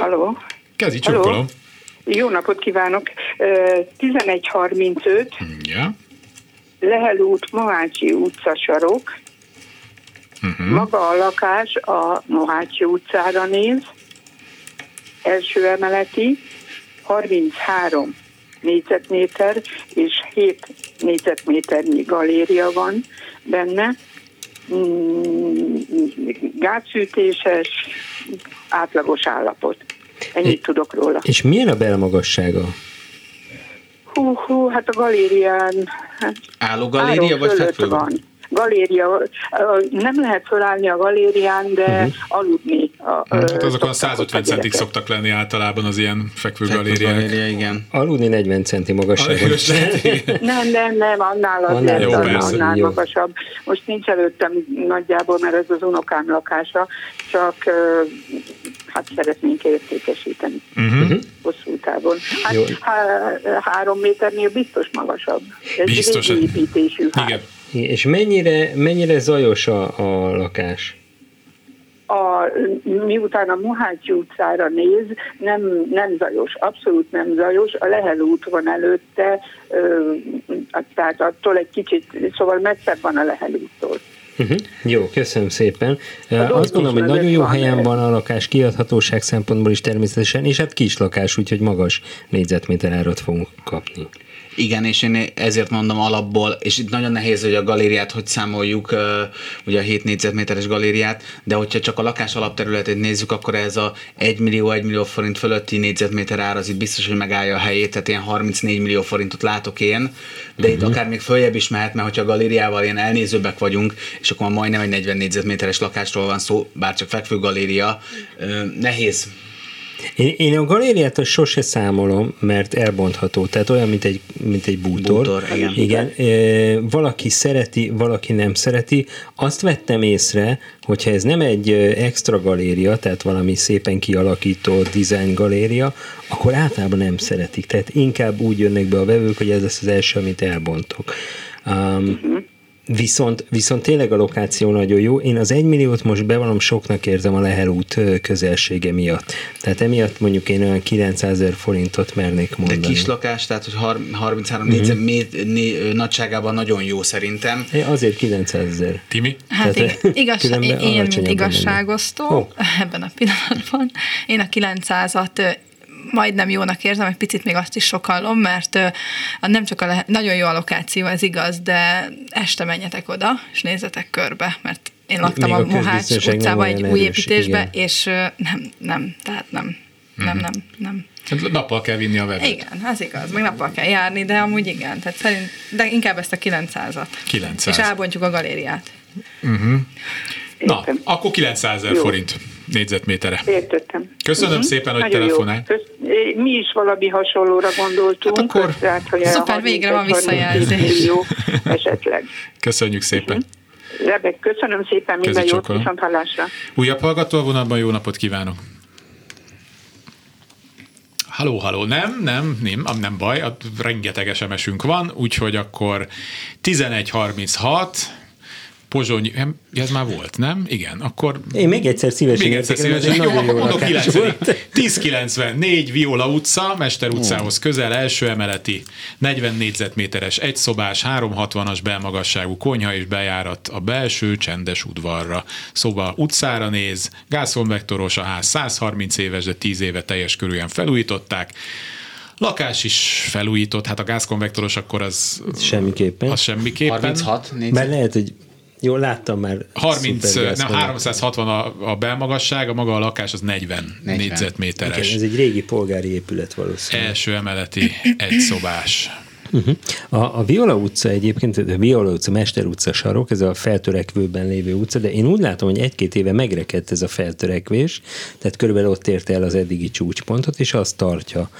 Halló. Kezdj, csukkolom. Jó napot kívánok. 1135. Ja. Lehel út, Mohácsi utca sarok. Uh-huh. Maga a lakás a Mohácsi utcára néz, első emeleti, 33 négyzetméter és 7 négyzetméternyi galéria van benne. Mm, gátszűtéses, átlagos állapot. Ennyit tudok róla. És milyen a belmagassága? Hú, hú, hát a galérián... Hát Álló galéria vagy fekvő? van galéria, nem lehet felállni a galérián, de uh-huh. aludni. A, hát azokon a 150 centig szoktak lenni általában az ilyen fekvő galériák. Galéria, igen. Aludni 40 centi magasságban. nem, nem, nem, annál az annál, jó, annál, annál jó. magasabb. Most nincs előttem nagyjából, mert ez az unokám lakása, csak hát szeretnénk értékesíteni uh-huh. hosszú távon. Hát há, három méternél biztos magasabb. Ez biztos. építésű ház. Igen. És mennyire, mennyire zajos a, a lakás? a, miután a Mohácsi utcára néz, nem, nem zajos, abszolút nem zajos, a Lehel út van előtte, ö, tehát attól egy kicsit, szóval messzebb van a Lehel úttól. Uh-huh. Jó, köszönöm szépen. Hát Azt gondolom, hogy nagyon jó van helyen van a lakás, kiadhatóság szempontból is természetesen, és hát kis lakás, úgyhogy magas négyzetméter árat fogunk kapni. Igen, és én ezért mondom alapból, és itt nagyon nehéz, hogy a galériát hogy számoljuk, ugye a 7 négyzetméteres galériát, de hogyha csak a lakás alapterületét nézzük, akkor ez a 1 millió, 1 millió forint fölötti négyzetméter ár az itt biztos, hogy megállja a helyét, tehát ilyen 34 millió forintot látok én, de uh-huh. itt mhm. akár még följebb is mehet, mert hogyha a galériával ilyen elnézőbbek vagyunk, és akkor majdnem egy 40 négyzetméteres lakásról van szó, bár csak fekvő galéria, nehéz én, én a galériát sose számolom, mert elbontható, tehát olyan, mint egy, mint egy bútor. bútor igen. igen. E, valaki szereti, valaki nem szereti. Azt vettem észre, hogyha ez nem egy extra galéria, tehát valami szépen kialakított design galéria, akkor általában nem szeretik. Tehát inkább úgy jönnek be a vevők, hogy ez lesz az első, amit elbontok. Um, uh-huh. Viszont, viszont tényleg a lokáció nagyon jó. Én az egymilliót most bevallom soknak érzem a Lehel út közelsége miatt. Tehát emiatt mondjuk én olyan 900 ezer forintot mernék mondani. De kis lakás, tehát hogy 33 mm-hmm. négyzet nagyságában nagyon jó szerintem. É, azért 900 ezer. Timi? Hát tehát, igaz, én, mint igazságosztó oh. ebben a pillanatban, én a 900-at majdnem jónak érzem, egy picit még azt is sokallom, mert nem csak a le- nagyon jó a lokáció, ez igaz, de este menjetek oda, és nézzetek körbe, mert én laktam még a, a Mohács utcában egy új építésbe, igen. és nem, nem, tehát nem. nem, nem, nem. Hát nappal kell vinni a vevőt. Igen, az igaz, meg nappal kell járni, de amúgy igen, tehát szerint, de inkább ezt a 900-at. 900. És elbontjuk a galériát. Uh-huh. Na, akkor 900 ezer forint négyzetmétere. Értettem. Köszönöm uh-huh. szépen, hogy telefonál. Mi is valami hasonlóra gondoltunk. Hát akkor... Tehát, hogy Szuper, végre van visszajelzés. esetleg. Köszönjük szépen. Uh-huh. Rebek, köszönöm szépen, minden jót, viszont hallásra. Újabb hallgató a vonatban, jó napot kívánok! Haló, haló, nem, nem, nem, nem baj, rengeteg SMS-ünk van, úgyhogy akkor 11.36, Pozsony, ez már volt, nem? Igen, akkor... Én még egyszer szívesen Még egyszer szívesen. Jó, akkor mondok 1094 Viola utca, Mester utcához közel, első emeleti, 40 négyzetméteres, egyszobás, 360-as belmagasságú konyha és bejárat a belső csendes udvarra. Szóval utcára néz, gázkonvektoros a ház, 130 éves, de 10 éve teljes körülön felújították. Lakás is felújított, hát a gázkonvektoros akkor az... Semmiképpen. Az semmiképpen. 36 Mert lehet, hogy jó, láttam már. 30, nem, 360 a, a belmagasság, a maga a lakás az 40, 40. négyzetméteres. Igen, ez egy régi polgári épület valószínűleg. Első emeleti, egy szobás. Uh-huh. A, a Viola utca egyébként, a Viola utca, Mester utca sarok, ez a feltörekvőben lévő utca, de én úgy látom, hogy egy-két éve megrekedt ez a feltörekvés, tehát körülbelül ott érte el az eddigi csúcspontot, és az tartja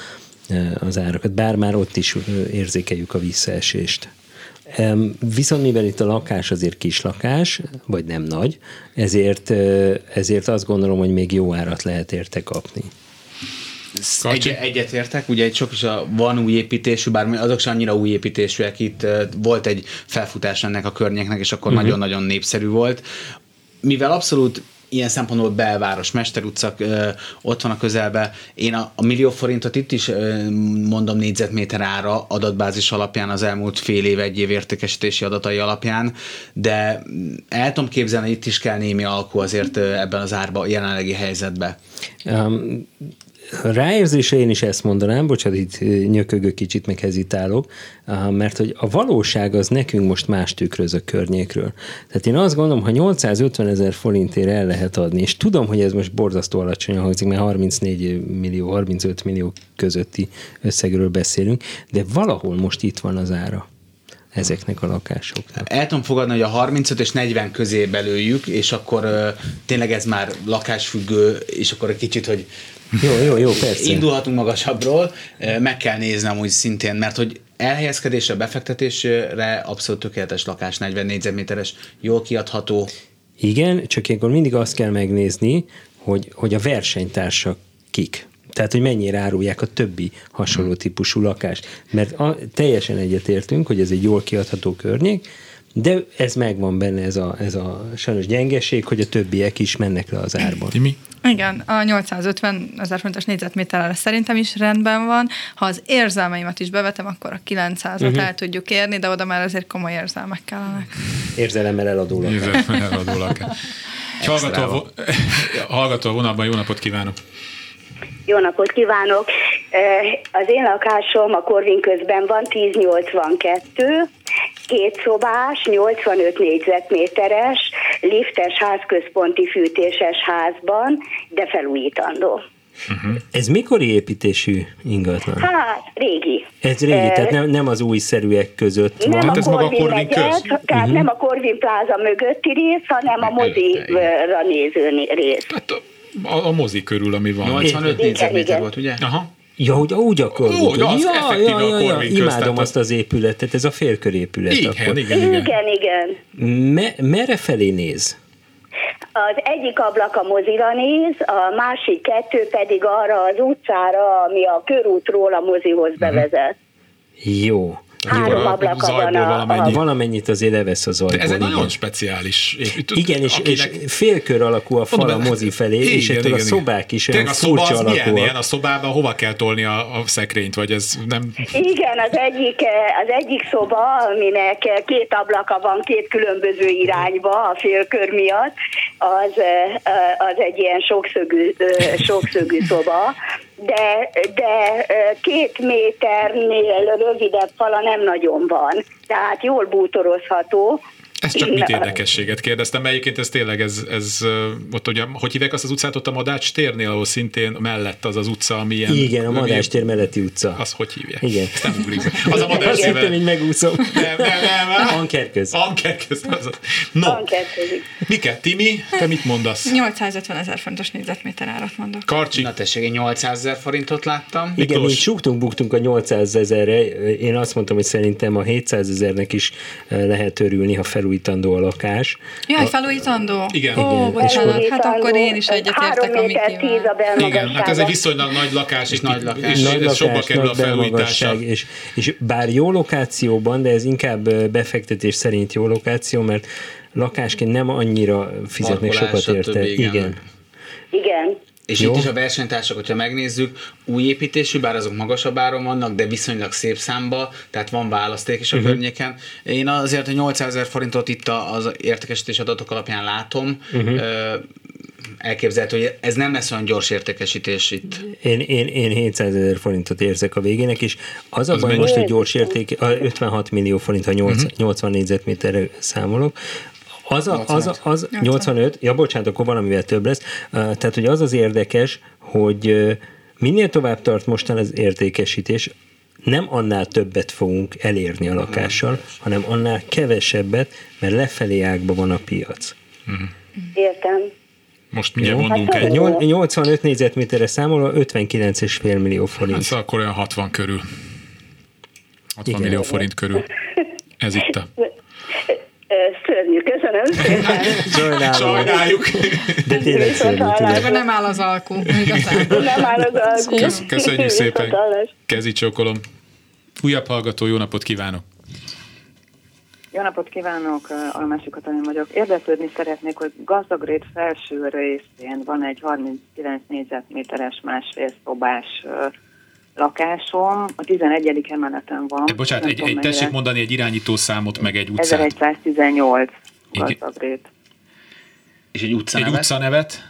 az árakat, bár már ott is érzékeljük a visszaesést. Viszont mivel itt a lakás azért kis lakás, vagy nem nagy, ezért, ezért azt gondolom, hogy még jó árat lehet érte kapni. Egy, egyetértek, ugye egy sok is a, van új építésű, bár azok sem annyira új építésűek, itt volt egy felfutás ennek a környéknek, és akkor uh-huh. nagyon-nagyon népszerű volt. Mivel abszolút ilyen szempontból belváros, Mester utca ott van a közelben. Én a, a millió forintot itt is mondom négyzetméter ára adatbázis alapján az elmúlt fél év, egy év értékesítési adatai alapján, de el tudom képzelni, itt is kell némi alkú azért ebben az árba, jelenlegi helyzetben. Um, ráérzése én is ezt mondanám, bocsánat, itt nyökögök kicsit, meg hezitálok, mert hogy a valóság az nekünk most más tükröz a környékről. Tehát én azt gondolom, ha 850 ezer forintért el lehet adni, és tudom, hogy ez most borzasztó alacsony hangzik, mert 34 millió, 35 millió közötti összegről beszélünk, de valahol most itt van az ára ezeknek a lakásoknak. El tudom fogadni, hogy a 35 és 40 közé belőjük, és akkor uh, tényleg ez már lakásfüggő, és akkor egy kicsit, hogy jó, jó, jó, persze. Indulhatunk magasabbról, meg kell néznem úgy szintén, mert hogy elhelyezkedésre, befektetésre abszolút tökéletes lakás, 40 négyzetméteres, jól kiadható. Igen, csak ilyenkor mindig azt kell megnézni, hogy, hogy a versenytársak kik. Tehát, hogy mennyire árulják a többi hasonló hmm. típusú lakást. Mert a, teljesen egyetértünk, hogy ez egy jól kiadható környék, de ez megvan benne, ez a, ez a sajnos gyengeség, hogy a többiek is mennek le az árban. Mi? Igen, a 850 ezer fontos négyzetméterre szerintem is rendben van. Ha az érzelmeimet is bevetem, akkor a 900-at uh-huh. Mhm. el tudjuk érni, de oda már azért komoly érzelmek kellenek. Érzelemmel eladó lakás. Érzelemmel eladó lakás. Hallgató, hallgató a vonalban, jó napot kívánok! Jó napot kívánok! Az én lakásom a Korvin közben van, 1082, két szobás, 85 négyzetméteres, liftes házközponti fűtéses házban, de felújítandó. Uh-huh. Ez mikori építésű ingatlan? Hát, régi. Ez régi, uh, tehát nem, nem az újszerűek között nem van. A ez maga a Corvin köz? Tehát uh-huh. nem a Corvin pláza mögötti rész, hanem a mozira néző rész. Hát a, a, a mozi körül, ami van. 85 négyzetméter volt, ugye? Aha. Ja, hogy úgy a Corvin. Úgy, az ja, ja, ja, ja, imádom azt az épületet, ez a félkörépület. Igen, akkor. igen, igen. Igen, igen. Me, merre felé néz? Az egyik ablak a mozira néz, a másik kettő pedig arra az utcára, ami a körútról a mozihoz mhm. bevezet. Jó. Három ablaka van a, valamennyi. a... Valamennyit azért levesz az ajból. De ez egy nagyon speciális. Igen, és, akinek... és félkör alakú a fal a mozi felé, igen, és ettől igen, a szobák is olyan a szoba az milyen, ilyen a szobában hova kell tolni a, a szekrényt, vagy ez nem... Igen, az egyik, az egyik szoba, aminek két ablaka van két különböző irányba a félkör miatt, az, az egy ilyen sokszögű, sokszögű szoba, de, de két méternél rövidebb fala nem nagyon van, tehát jól bútorozható. Ez csak mit érdekességet kérdeztem, mert egyébként ez tényleg, ez, ez ott ugye, hogy hívják azt az utcát ott a Madács térnél, ahol szintén mellett az az utca, ami ilyen... Igen, a Madács tér melletti utca. Az hogy hívják? Igen. Ezt nem ugrik. Az a Madács tér. Értem, hogy megúszom. Nem, nem, nem. Ankerköz. Ankerköz. Az. No. Mike, Timi, te mit mondasz? 850 ezer fontos négyzetméter árat mondok. Karcsi. Na tessék, én 800 ezer forintot láttam. Igen, mi súgtunk, buktunk a 800 ezerre. Én azt mondtam, hogy szerintem a 700 ezernek is lehet örülni, ha felújítandó a lakás. Jaj, felújítandó? Igen. Ó, Igen. bocsánat, hát akkor én is egyetértek a Mikivel. Igen, hát ez egy viszonylag nagy lakás, és nagy lakás, és nagy ez sokba lakás, kerül a felújítása. És, és bár jó lokációban, de ez inkább befektetés szerint jó lokáció, mert lakásként nem annyira fizetnek Parkolás, sokat érte. stb. Igen. Igen. Igen. És Jó. itt is a versenytársak, hogyha megnézzük, új építésű, bár azok magasabb áron vannak, de viszonylag szép számba, tehát van választék is a uh-huh. környéken. Én azért a 800 ezer forintot itt az értékesítés adatok alapján látom. Uh-huh. Elképzelhető, hogy ez nem lesz olyan gyors értékesítés itt. Én, én, én 700 ezer forintot érzek a végének, és az a Az baj most, hogy gyors érték, a 56 millió forint, ha 8, Mhm. uh-huh. 80 négyzetméterre számolok, az, a, az, a, az 85. 85, ja bocsánat, akkor valamivel több lesz, tehát hogy az az érdekes, hogy minél tovább tart mostan az értékesítés, nem annál többet fogunk elérni a lakással, hanem annál kevesebbet, mert lefelé ágba van a piac. Értem. Most mindjárt Jó? mondunk Hát, egy. nyol- 85 négyzetméterre számolva 59,5 millió forint. Hát akkor olyan 60 körül. 60 Igen. millió forint körül. Ez itt a... Szörnyű, köszönöm szépen. Sajnálom. Sajnáljuk. De tényleg szörnyű, Ebben nem áll az alkú. Nem áll az alkú. Kösz, köszönjük szépen. Kezi csókolom. Újabb hallgató, jó napot kívánok. Jó napot kívánok, Almási Katalin vagyok. Érdeklődni szeretnék, hogy Gazdagréd felső részén van egy 39 négyzetméteres másfél szobás lakásom, a 11. emeleten van. Bocsánat, egy, egy, tessék mondani egy irányító számot, meg egy utcát. 1118 Igen. Gazdagréd. És egy utca Egy nevet? utca nevet?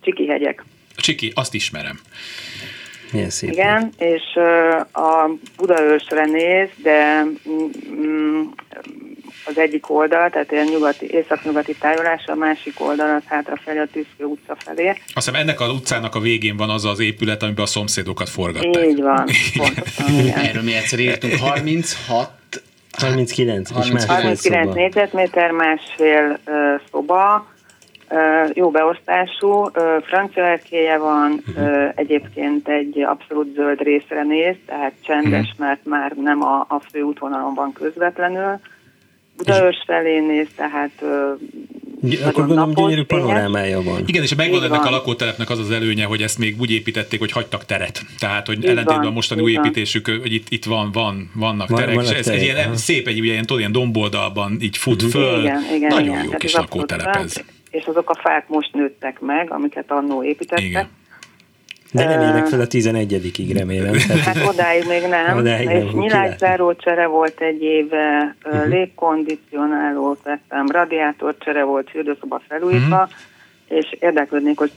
Csiki hegyek. Csiki, azt ismerem. Milyen szép. Igen, és a Budaörsre néz, de mm, az egyik oldal, tehát ilyen nyugati, északnyugati tájolás, a másik oldal az hátrafelé a Tűzfő utca felé. Azt hiszem ennek az utcának a végén van az az épület, amiben a szomszédokat forgatták. Így van, pontosan, igen. Erről mi egyszer írtunk. 36 39, és 39 másfél 39 szoba. négyzetméter, másfél ö, szoba, ö, jó beosztású, ö, francia erkéje van, ö, egyébként egy abszolút zöld részre néz, tehát csendes, mert már nem a, a fő útvonalon van közvetlenül. Budaörs felé néz, tehát Akkor gondolom gyönyörű panorámája van. Igen, és megvan Így ennek a van. lakótelepnek az az előnye, hogy ezt még úgy építették, hogy hagytak teret. Tehát, hogy Így ellentétben van, a mostani új van. építésük, hogy itt, itt van, van, vannak Van- terek, vannak és ez terek, egy ilyen szép, egy ilyen, tudod, ilyen domboldalban így fut föl. Igen, igen, Nagyon igen. jó Tehát kis lakótelep ez. És azok a fák most nőttek meg, amiket annó építettek. Igen. De nem érnek fel a 11-ig, remélem. Hát odáig még nem. Odáig nem, és király. nyilászáró csere volt egy éve, uh-huh. légkondicionálót vettem, radiátorcsere volt, fürdőszoba felújítva, uh-huh. és érdeklődnék, hogy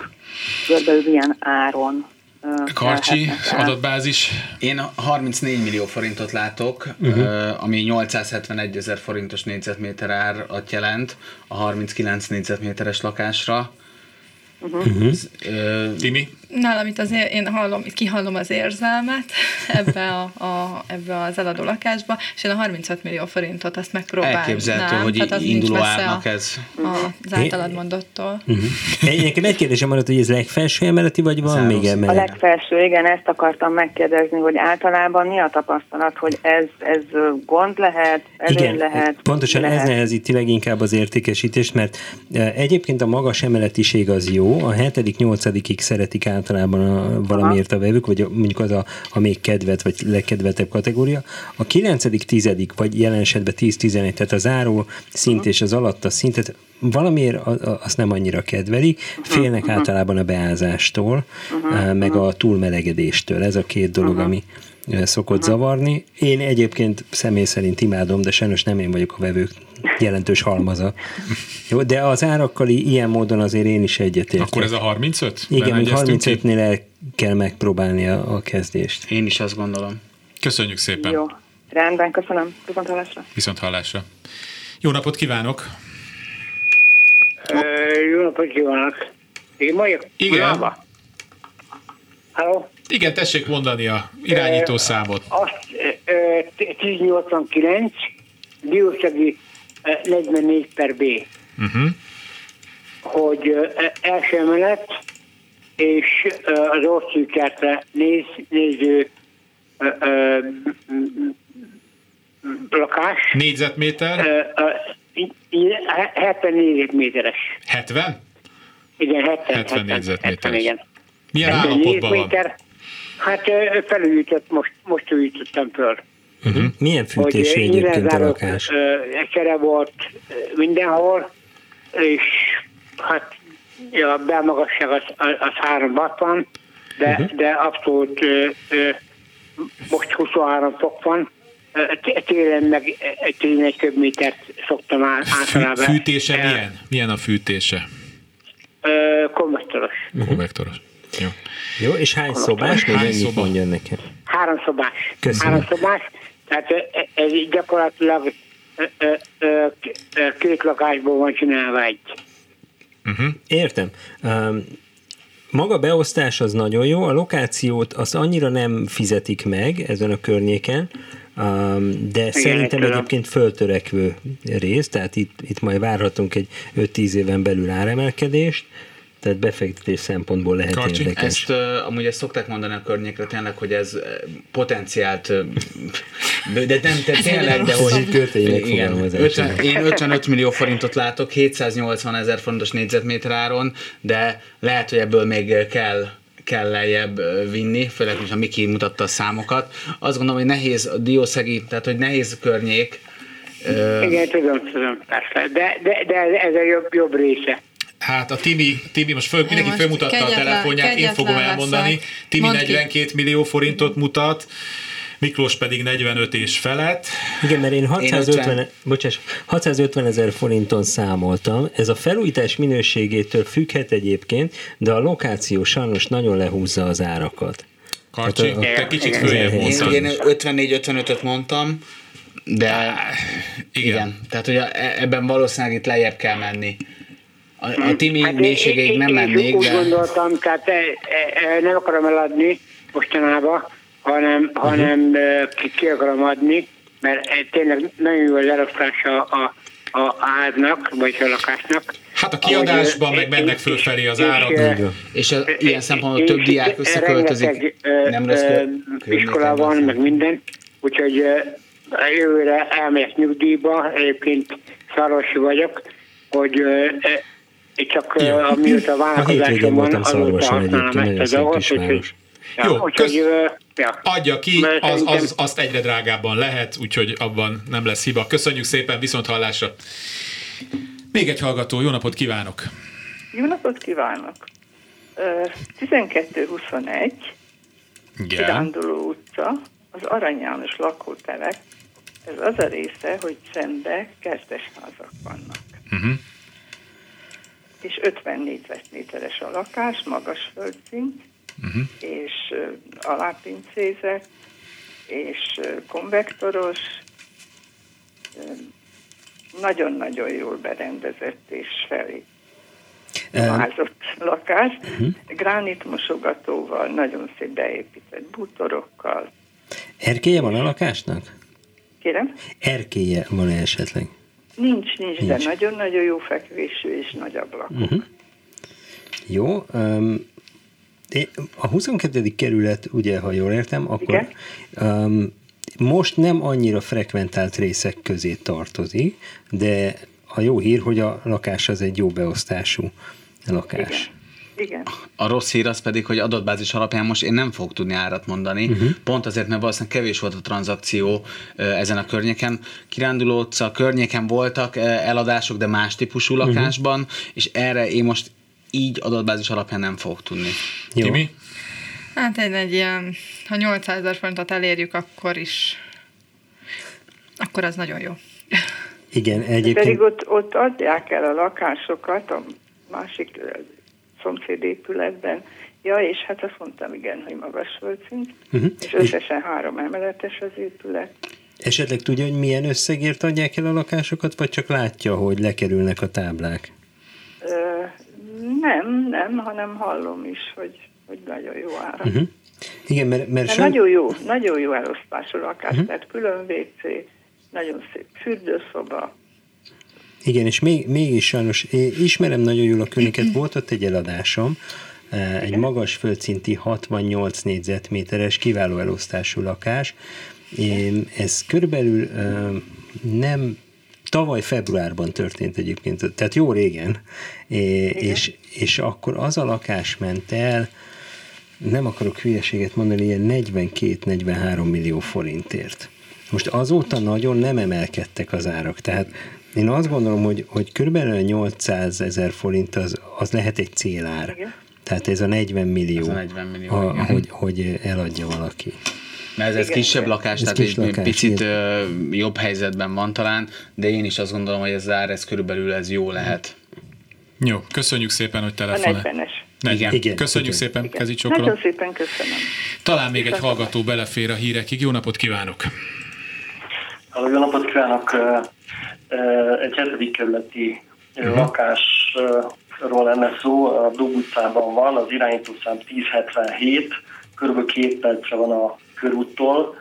körülbelül milyen áron Karcsi, adatbázis. Én 34 millió forintot látok, uh-huh. ami 871 ezer forintos négyzetméter árat jelent a 39 négyzetméteres lakásra. Uh-huh. Ö, Timi? Nálam itt azért én hallom, kihallom az érzelmet ebbe, a, a, ebbe az eladó lakásba, és én a 35 millió forintot azt megpróbálnám. elképzelhető, hogy tehát az induló árnak a, ez. az általad mondottól. Uh-huh. Egy, nekem egy kérdésem maradt, hogy ez legfelső emeleti, vagy van Záros. még A emelet? legfelső, igen, ezt akartam megkérdezni, hogy általában mi a tapasztalat, hogy ez, ez gond lehet, előny Igen, lehet, pontosan lehet. ez nehezíti leginkább az értékesítést, mert e, egyébként a magas emeletiség az jó, a 7.-8.-ig szeretik általában a, valamiért a vevők, vagy mondjuk az a, a még kedvet, vagy legkedvetebb kategória. A 9.-10. vagy jelen esetben 10-11, tehát a záró szint és az alatta szintet valamiért azt nem annyira kedvelik, félnek általában a beázástól, e, meg a túlmelegedéstől. Ez a két dolog, ami e, szokott zavarni. Én egyébként személy szerint imádom, de sajnos nem én vagyok a vevők jelentős halmaza. Jó, de az árakkal ilyen módon azért én is egyetértek. Akkor ez a 35? Igen, ki? 35-nél el kell megpróbálni a, a kezdést. Én is azt gondolom. Köszönjük szépen. Jó, rendben, köszönöm. Viszont hallásra. Viszont hallásra. Jó napot kívánok! Jó napot kívánok! Én vagyok? Igen. Halló? Igen, tessék mondani a irányító számot. Azt 1089, Diószegi 44 per B. Uh-huh. Hogy első emelet, és az orszűkertre néz, néző lakás. Négyzetméter? Ö, ö, 70 négyzetméteres. 70? Igen, 70. 70 négyzetméteres. 70, igen. Milyen állapotban van? Hát felújított, most, most újítottam föl. Uh-huh. Milyen fűtésű egyébként a lakás? Egyszerre volt mindenhol, és hát a belmagasság az, az 360, de, uh-huh. de abszolút most 23 fok van, télen meg 11 köbmétert szoktam általában. Fűtése milyen? Milyen a fűtése? Konvektoros. Konvektoros. Jó. Jó, és hány szobás? Még hány szoba? mondja nekem. Három szobás. Köszönöm. Három szobás, tehát ez gyakorlatilag két lakásból van csinálva egy. Uh-huh. Értem. Um, maga beosztás az nagyon jó, a lokációt az annyira nem fizetik meg ezen a környéken, um, de Igen, szerintem tudom. egyébként föltörekvő rész, tehát itt, itt majd várhatunk egy 5-10 éven belül áremelkedést, tehát befektetés szempontból lehet Karcsi. érdekes. Ezt uh, amúgy ezt szokták mondani a környékre tényleg, hogy ez potenciált, de nem, te tényleg, de hogy... Igen, 50, én 55 millió forintot látok, 780 ezer forintos négyzetméter áron, de lehet, hogy ebből még kell kell lejjebb vinni, főleg, ha Miki mutatta a számokat. Azt gondolom, hogy nehéz a diószegi, tehát hogy nehéz környék. Igen, tudom, tudom, persze, de, de, de ez a jobb, jobb része. Hát a Timi, Timi most föl, mindenki fölmutatta a telefonját, én fogom elmondani. Leszek. Timi 42 ki. millió forintot mutat, Miklós pedig 45 és felett. Igen, mert én 650, én bocsáss, 650 ezer forinton számoltam. Ez a felújítás minőségétől függhet egyébként, de a lokáció sajnos nagyon lehúzza az árakat. Karcsi, a, a, te kicsit följebb mondtad. Én, én 54-55-öt mondtam, de igen. igen. Tehát hogy ebben valószínűleg itt lejjebb kell menni. A, a Timi hát mélységeig nem mennék, úgy de... gondoltam, tehát e, e, e, nem akarom eladni mostanában, hanem, uh-huh. hanem ki, ki akarom adni, mert tényleg nagyon jó az elosztása a, a háznak, vagy a lakásnak. Hát a kiadásban meg mennek fölfelé az árak. És, és a, ilyen szempontból több diák összeköltözik. Nem lesz iskola van, meg minden, úgyhogy jövőre elmegyek nyugdíjba, egyébként szarosi vagyok, hogy csak ja. amióta a vállalkozásom van, azóta használom ezt a dolgot, úgyhogy jó, kösz... ja. adja ki, az, az, azt egyre drágábban lehet, úgyhogy abban nem lesz hiba. Köszönjük szépen, viszont hallásra. Még egy hallgató, jó napot kívánok! Jó napot kívánok! 1221, Kiránduló utca, az Arany János lakótelek, ez az a része, hogy szembe kertesházak vannak. Uh-huh és 50 négyzetméteres a lakás, magas földszint, uh-huh. és uh, alápincézet, és uh, konvektoros, nagyon-nagyon jól berendezett és felé vázott lakás. Uh-huh. Gránit mosogatóval, nagyon szép beépített bútorokkal. Erkélye van a lakásnak? Kérem? Erkélye van-e esetleg? Nincs, nincs, nincs. de nagyon-nagyon jó fekvésű és nagy ablakok. Uh-huh. Jó. Um, a 22. kerület, ugye, ha jól értem, akkor um, most nem annyira frekventált részek közé tartozik, de a jó hír, hogy a lakás az egy jó beosztású lakás. Igen. Igen. A rossz hír az pedig, hogy adatbázis alapján most én nem fogok tudni árat mondani, uh-huh. pont azért, mert valószínűleg kevés volt a tranzakció ezen a környéken. Kiránduló utca környéken voltak eladások, de más típusú uh-huh. lakásban, és erre én most így adatbázis alapján nem fogok tudni. Jó. Timi? Hát egy, egy ilyen, ha 800 ezer forintot elérjük, akkor is, akkor az nagyon jó. Igen, egyébként... Pedig ott, ott adják el a lakásokat a másik szomszédépületben. Ja, és hát azt mondtam, igen, hogy magas földszint, uh-huh. és összesen három emeletes az épület. Esetleg tudja, hogy milyen összegért adják el a lakásokat, vagy csak látja, hogy lekerülnek a táblák? Ö, nem, nem, hanem hallom is, hogy, hogy nagyon jó ára. Uh-huh. Igen, mert, mert sem... nagyon jó, nagyon jó elosztású lakás, uh-huh. tehát külön WC, nagyon szép fürdőszoba. Igen, és még, mégis sajnos, én ismerem nagyon jól a környéket, volt ott egy eladásom, egy magas földszinti 68 négyzetméteres kiváló elosztású lakás. Ez körülbelül nem tavaly februárban történt egyébként, tehát jó régen, és, és akkor az a lakás ment el, nem akarok hülyeséget mondani, ilyen 42-43 millió forintért. Most azóta nagyon nem emelkedtek az árak, tehát én azt gondolom, hogy, hogy körülbelül 800 ezer forint az, az lehet egy célár. Igen. Tehát ez a 40 millió, ez a 40 millió a, hogy, hogy eladja valaki. Mert ez, ez igen, kisebb igen. lakás, ez tehát kis egy lakás, picit igen. jobb helyzetben van talán, de én is azt gondolom, hogy ez ár, ez körülbelül ez jó lehet. Jó, köszönjük szépen, hogy telefonál. A 40-es. Igen. igen. Köszönjük igen. szépen, igen. Kezi Nagyon szépen köszönöm. Talán még egy hallgató belefér a hírekig. Jó napot kívánok! Jó napot kívánok! Egy hetedik kerületi uh-huh. lakásról lenne szó, a Dug utcában van, az irányítószám 1077, kb. két percre van a körúttól.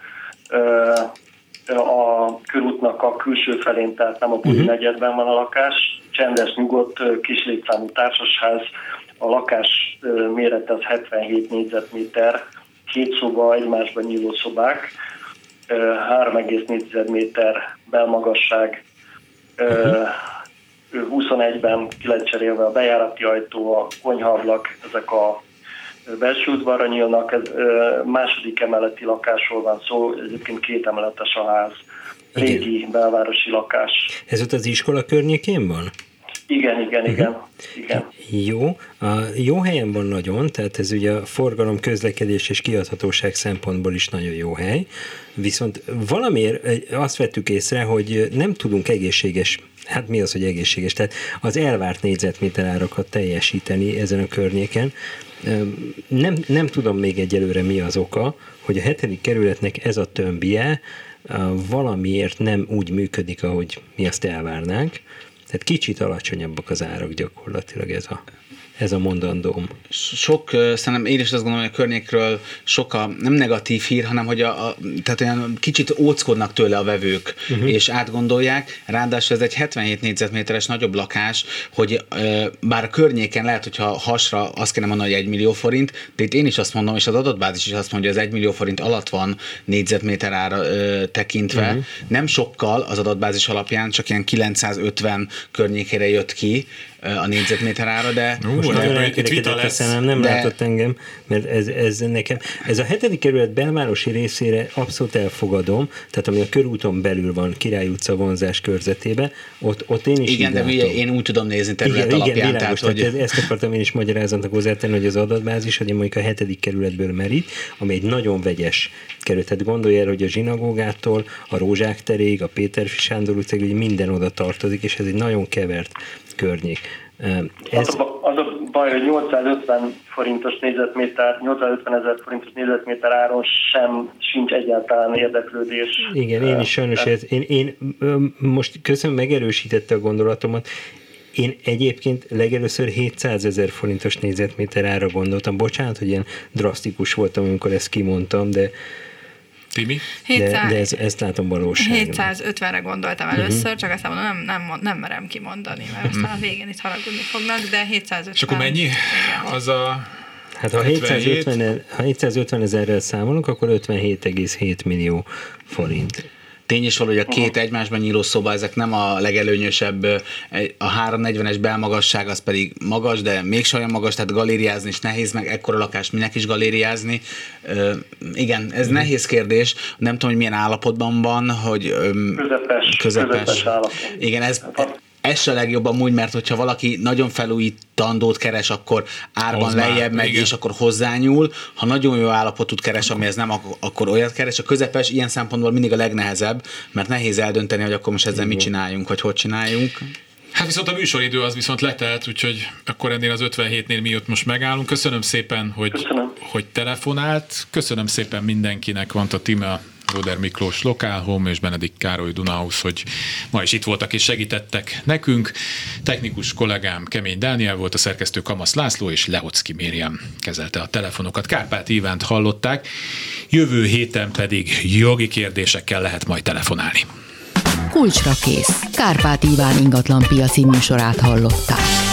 A körútnak a külső felén, tehát nem a Budi uh-huh. negyedben van a lakás. Csendes, nyugodt, kis létszámú társasház. A lakás mérete az 77 négyzetméter, két szoba, egymásban nyíló szobák, 3,4 méter belmagasság, uh-huh. 21-ben ki lett cserélve a bejárati ajtó, a konyhaablak, ezek a belső udvarra nyílnak, ez második emeleti lakásról van szó, egyébként két emeletes a ház, régi belvárosi lakás. Ez ott az iskola környékén van? Igen, igen, uh-huh. igen. igen. Jó. A jó helyen van nagyon, tehát ez ugye a forgalom, közlekedés és kiadhatóság szempontból is nagyon jó hely, viszont valamiért azt vettük észre, hogy nem tudunk egészséges hát mi az, hogy egészséges? Tehát az elvárt négyzetméter árakat teljesíteni ezen a környéken. Nem, nem tudom még egyelőre mi az oka, hogy a hetedik kerületnek ez a tömbje valamiért nem úgy működik, ahogy mi azt elvárnánk. Tehát kicsit alacsonyabbak az árak gyakorlatilag ez a ez a mondandóm. Sok, szerintem én is azt gondolom, hogy a környékről sok a nem negatív hír, hanem hogy a, a tehát olyan kicsit óckodnak tőle a vevők, uh-huh. és átgondolják. Ráadásul ez egy 77 négyzetméteres nagyobb lakás, hogy e, bár a környéken lehet, hogyha hasra azt kéne mondani, hogy 1 millió forint, de itt én is azt mondom, és az adatbázis is azt mondja, hogy az 1 millió forint alatt van négyzetméter ára e, tekintve. Uh-huh. Nem sokkal az adatbázis alapján, csak ilyen 950 környékére jött ki, a négyzetméter ára, de... Ú, most nagyon elkerekedett a szemem, nem de... látott engem, mert ez, ez nekem, ez a hetedik kerület belvárosi részére abszolút elfogadom, tehát ami a körúton belül van, Király utca vonzás körzetébe, ott, ott én is Igen, de ugye én úgy tudom nézni terület igen, alapján. Igen, világos, tehát, hogy... ezt akartam én is magyarázatnak hozzátenni, hogy az adatbázis, hogy mondjuk a hetedik kerületből merít, ami egy nagyon vegyes kerület. Tehát gondolj el, hogy a zsinagógától, a Rózsák teréig, a Péter Sándor utcáig, minden oda tartozik, és ez egy nagyon kevert környék. Ez... Az, a, az a baj, hogy 850 forintos négyzetméter, 850 ezer forintos négyzetméter áron sem sincs egyáltalán érdeklődés. Igen, én is sajnos, ez, én, én most köszönöm, megerősítette a gondolatomat, én egyébként legelőször 700 ezer forintos négyzetméter ára gondoltam. Bocsánat, hogy ilyen drasztikus voltam, amikor ezt kimondtam, de Timi? 700, de, de ez, ezt látom valóságban. 750-re gondoltam mhm. először, uh-huh. csak azt mondom, nem, nem, nem merem kimondani, mert uh-huh. aztán a végén itt haragudni fognak, de 750. És akkor mennyi? Igen. Az a Hát ha 750, ha 750 ezerrel számolunk, akkor 57,7 millió forint. Tény is való, hogy a két egymásban nyíló szoba, ezek nem a legelőnyösebb, a 340-es belmagasság az pedig magas, de még olyan magas, tehát galériázni is nehéz, meg ekkora lakás minek is galériázni. igen, ez mm. nehéz kérdés, nem tudom, hogy milyen állapotban van, hogy közepes, közepes. közepes állapot. Igen, ez, hát ez se legjobb amúgy, mert hogyha valaki nagyon felújítandót keres, akkor árban Hoz lejjebb megy, igen. és akkor hozzányúl. Ha nagyon jó állapotot keres, ami ez nem, akkor olyat keres. A közepes ilyen szempontból mindig a legnehezebb, mert nehéz eldönteni, hogy akkor most ezzel igen. mit csináljunk, vagy hogy csináljunk. Hát viszont a műsoridő az viszont letelt, úgyhogy akkor ennél az 57-nél mi ott most megállunk. Köszönöm szépen, hogy, Köszönöm. hogy telefonált. Köszönöm szépen mindenkinek, van a Time Róder Miklós Lokál Home és Benedik Károly Dunahouse, hogy ma is itt voltak és segítettek nekünk. Technikus kollégám Kemény Dániel volt, a szerkesztő Kamasz László és Lehocki Mériam kezelte a telefonokat. Kárpát Ivánt hallották, jövő héten pedig jogi kérdésekkel lehet majd telefonálni. Kulcsra kész. Kárpát Iván ingatlan piaci műsorát hallották.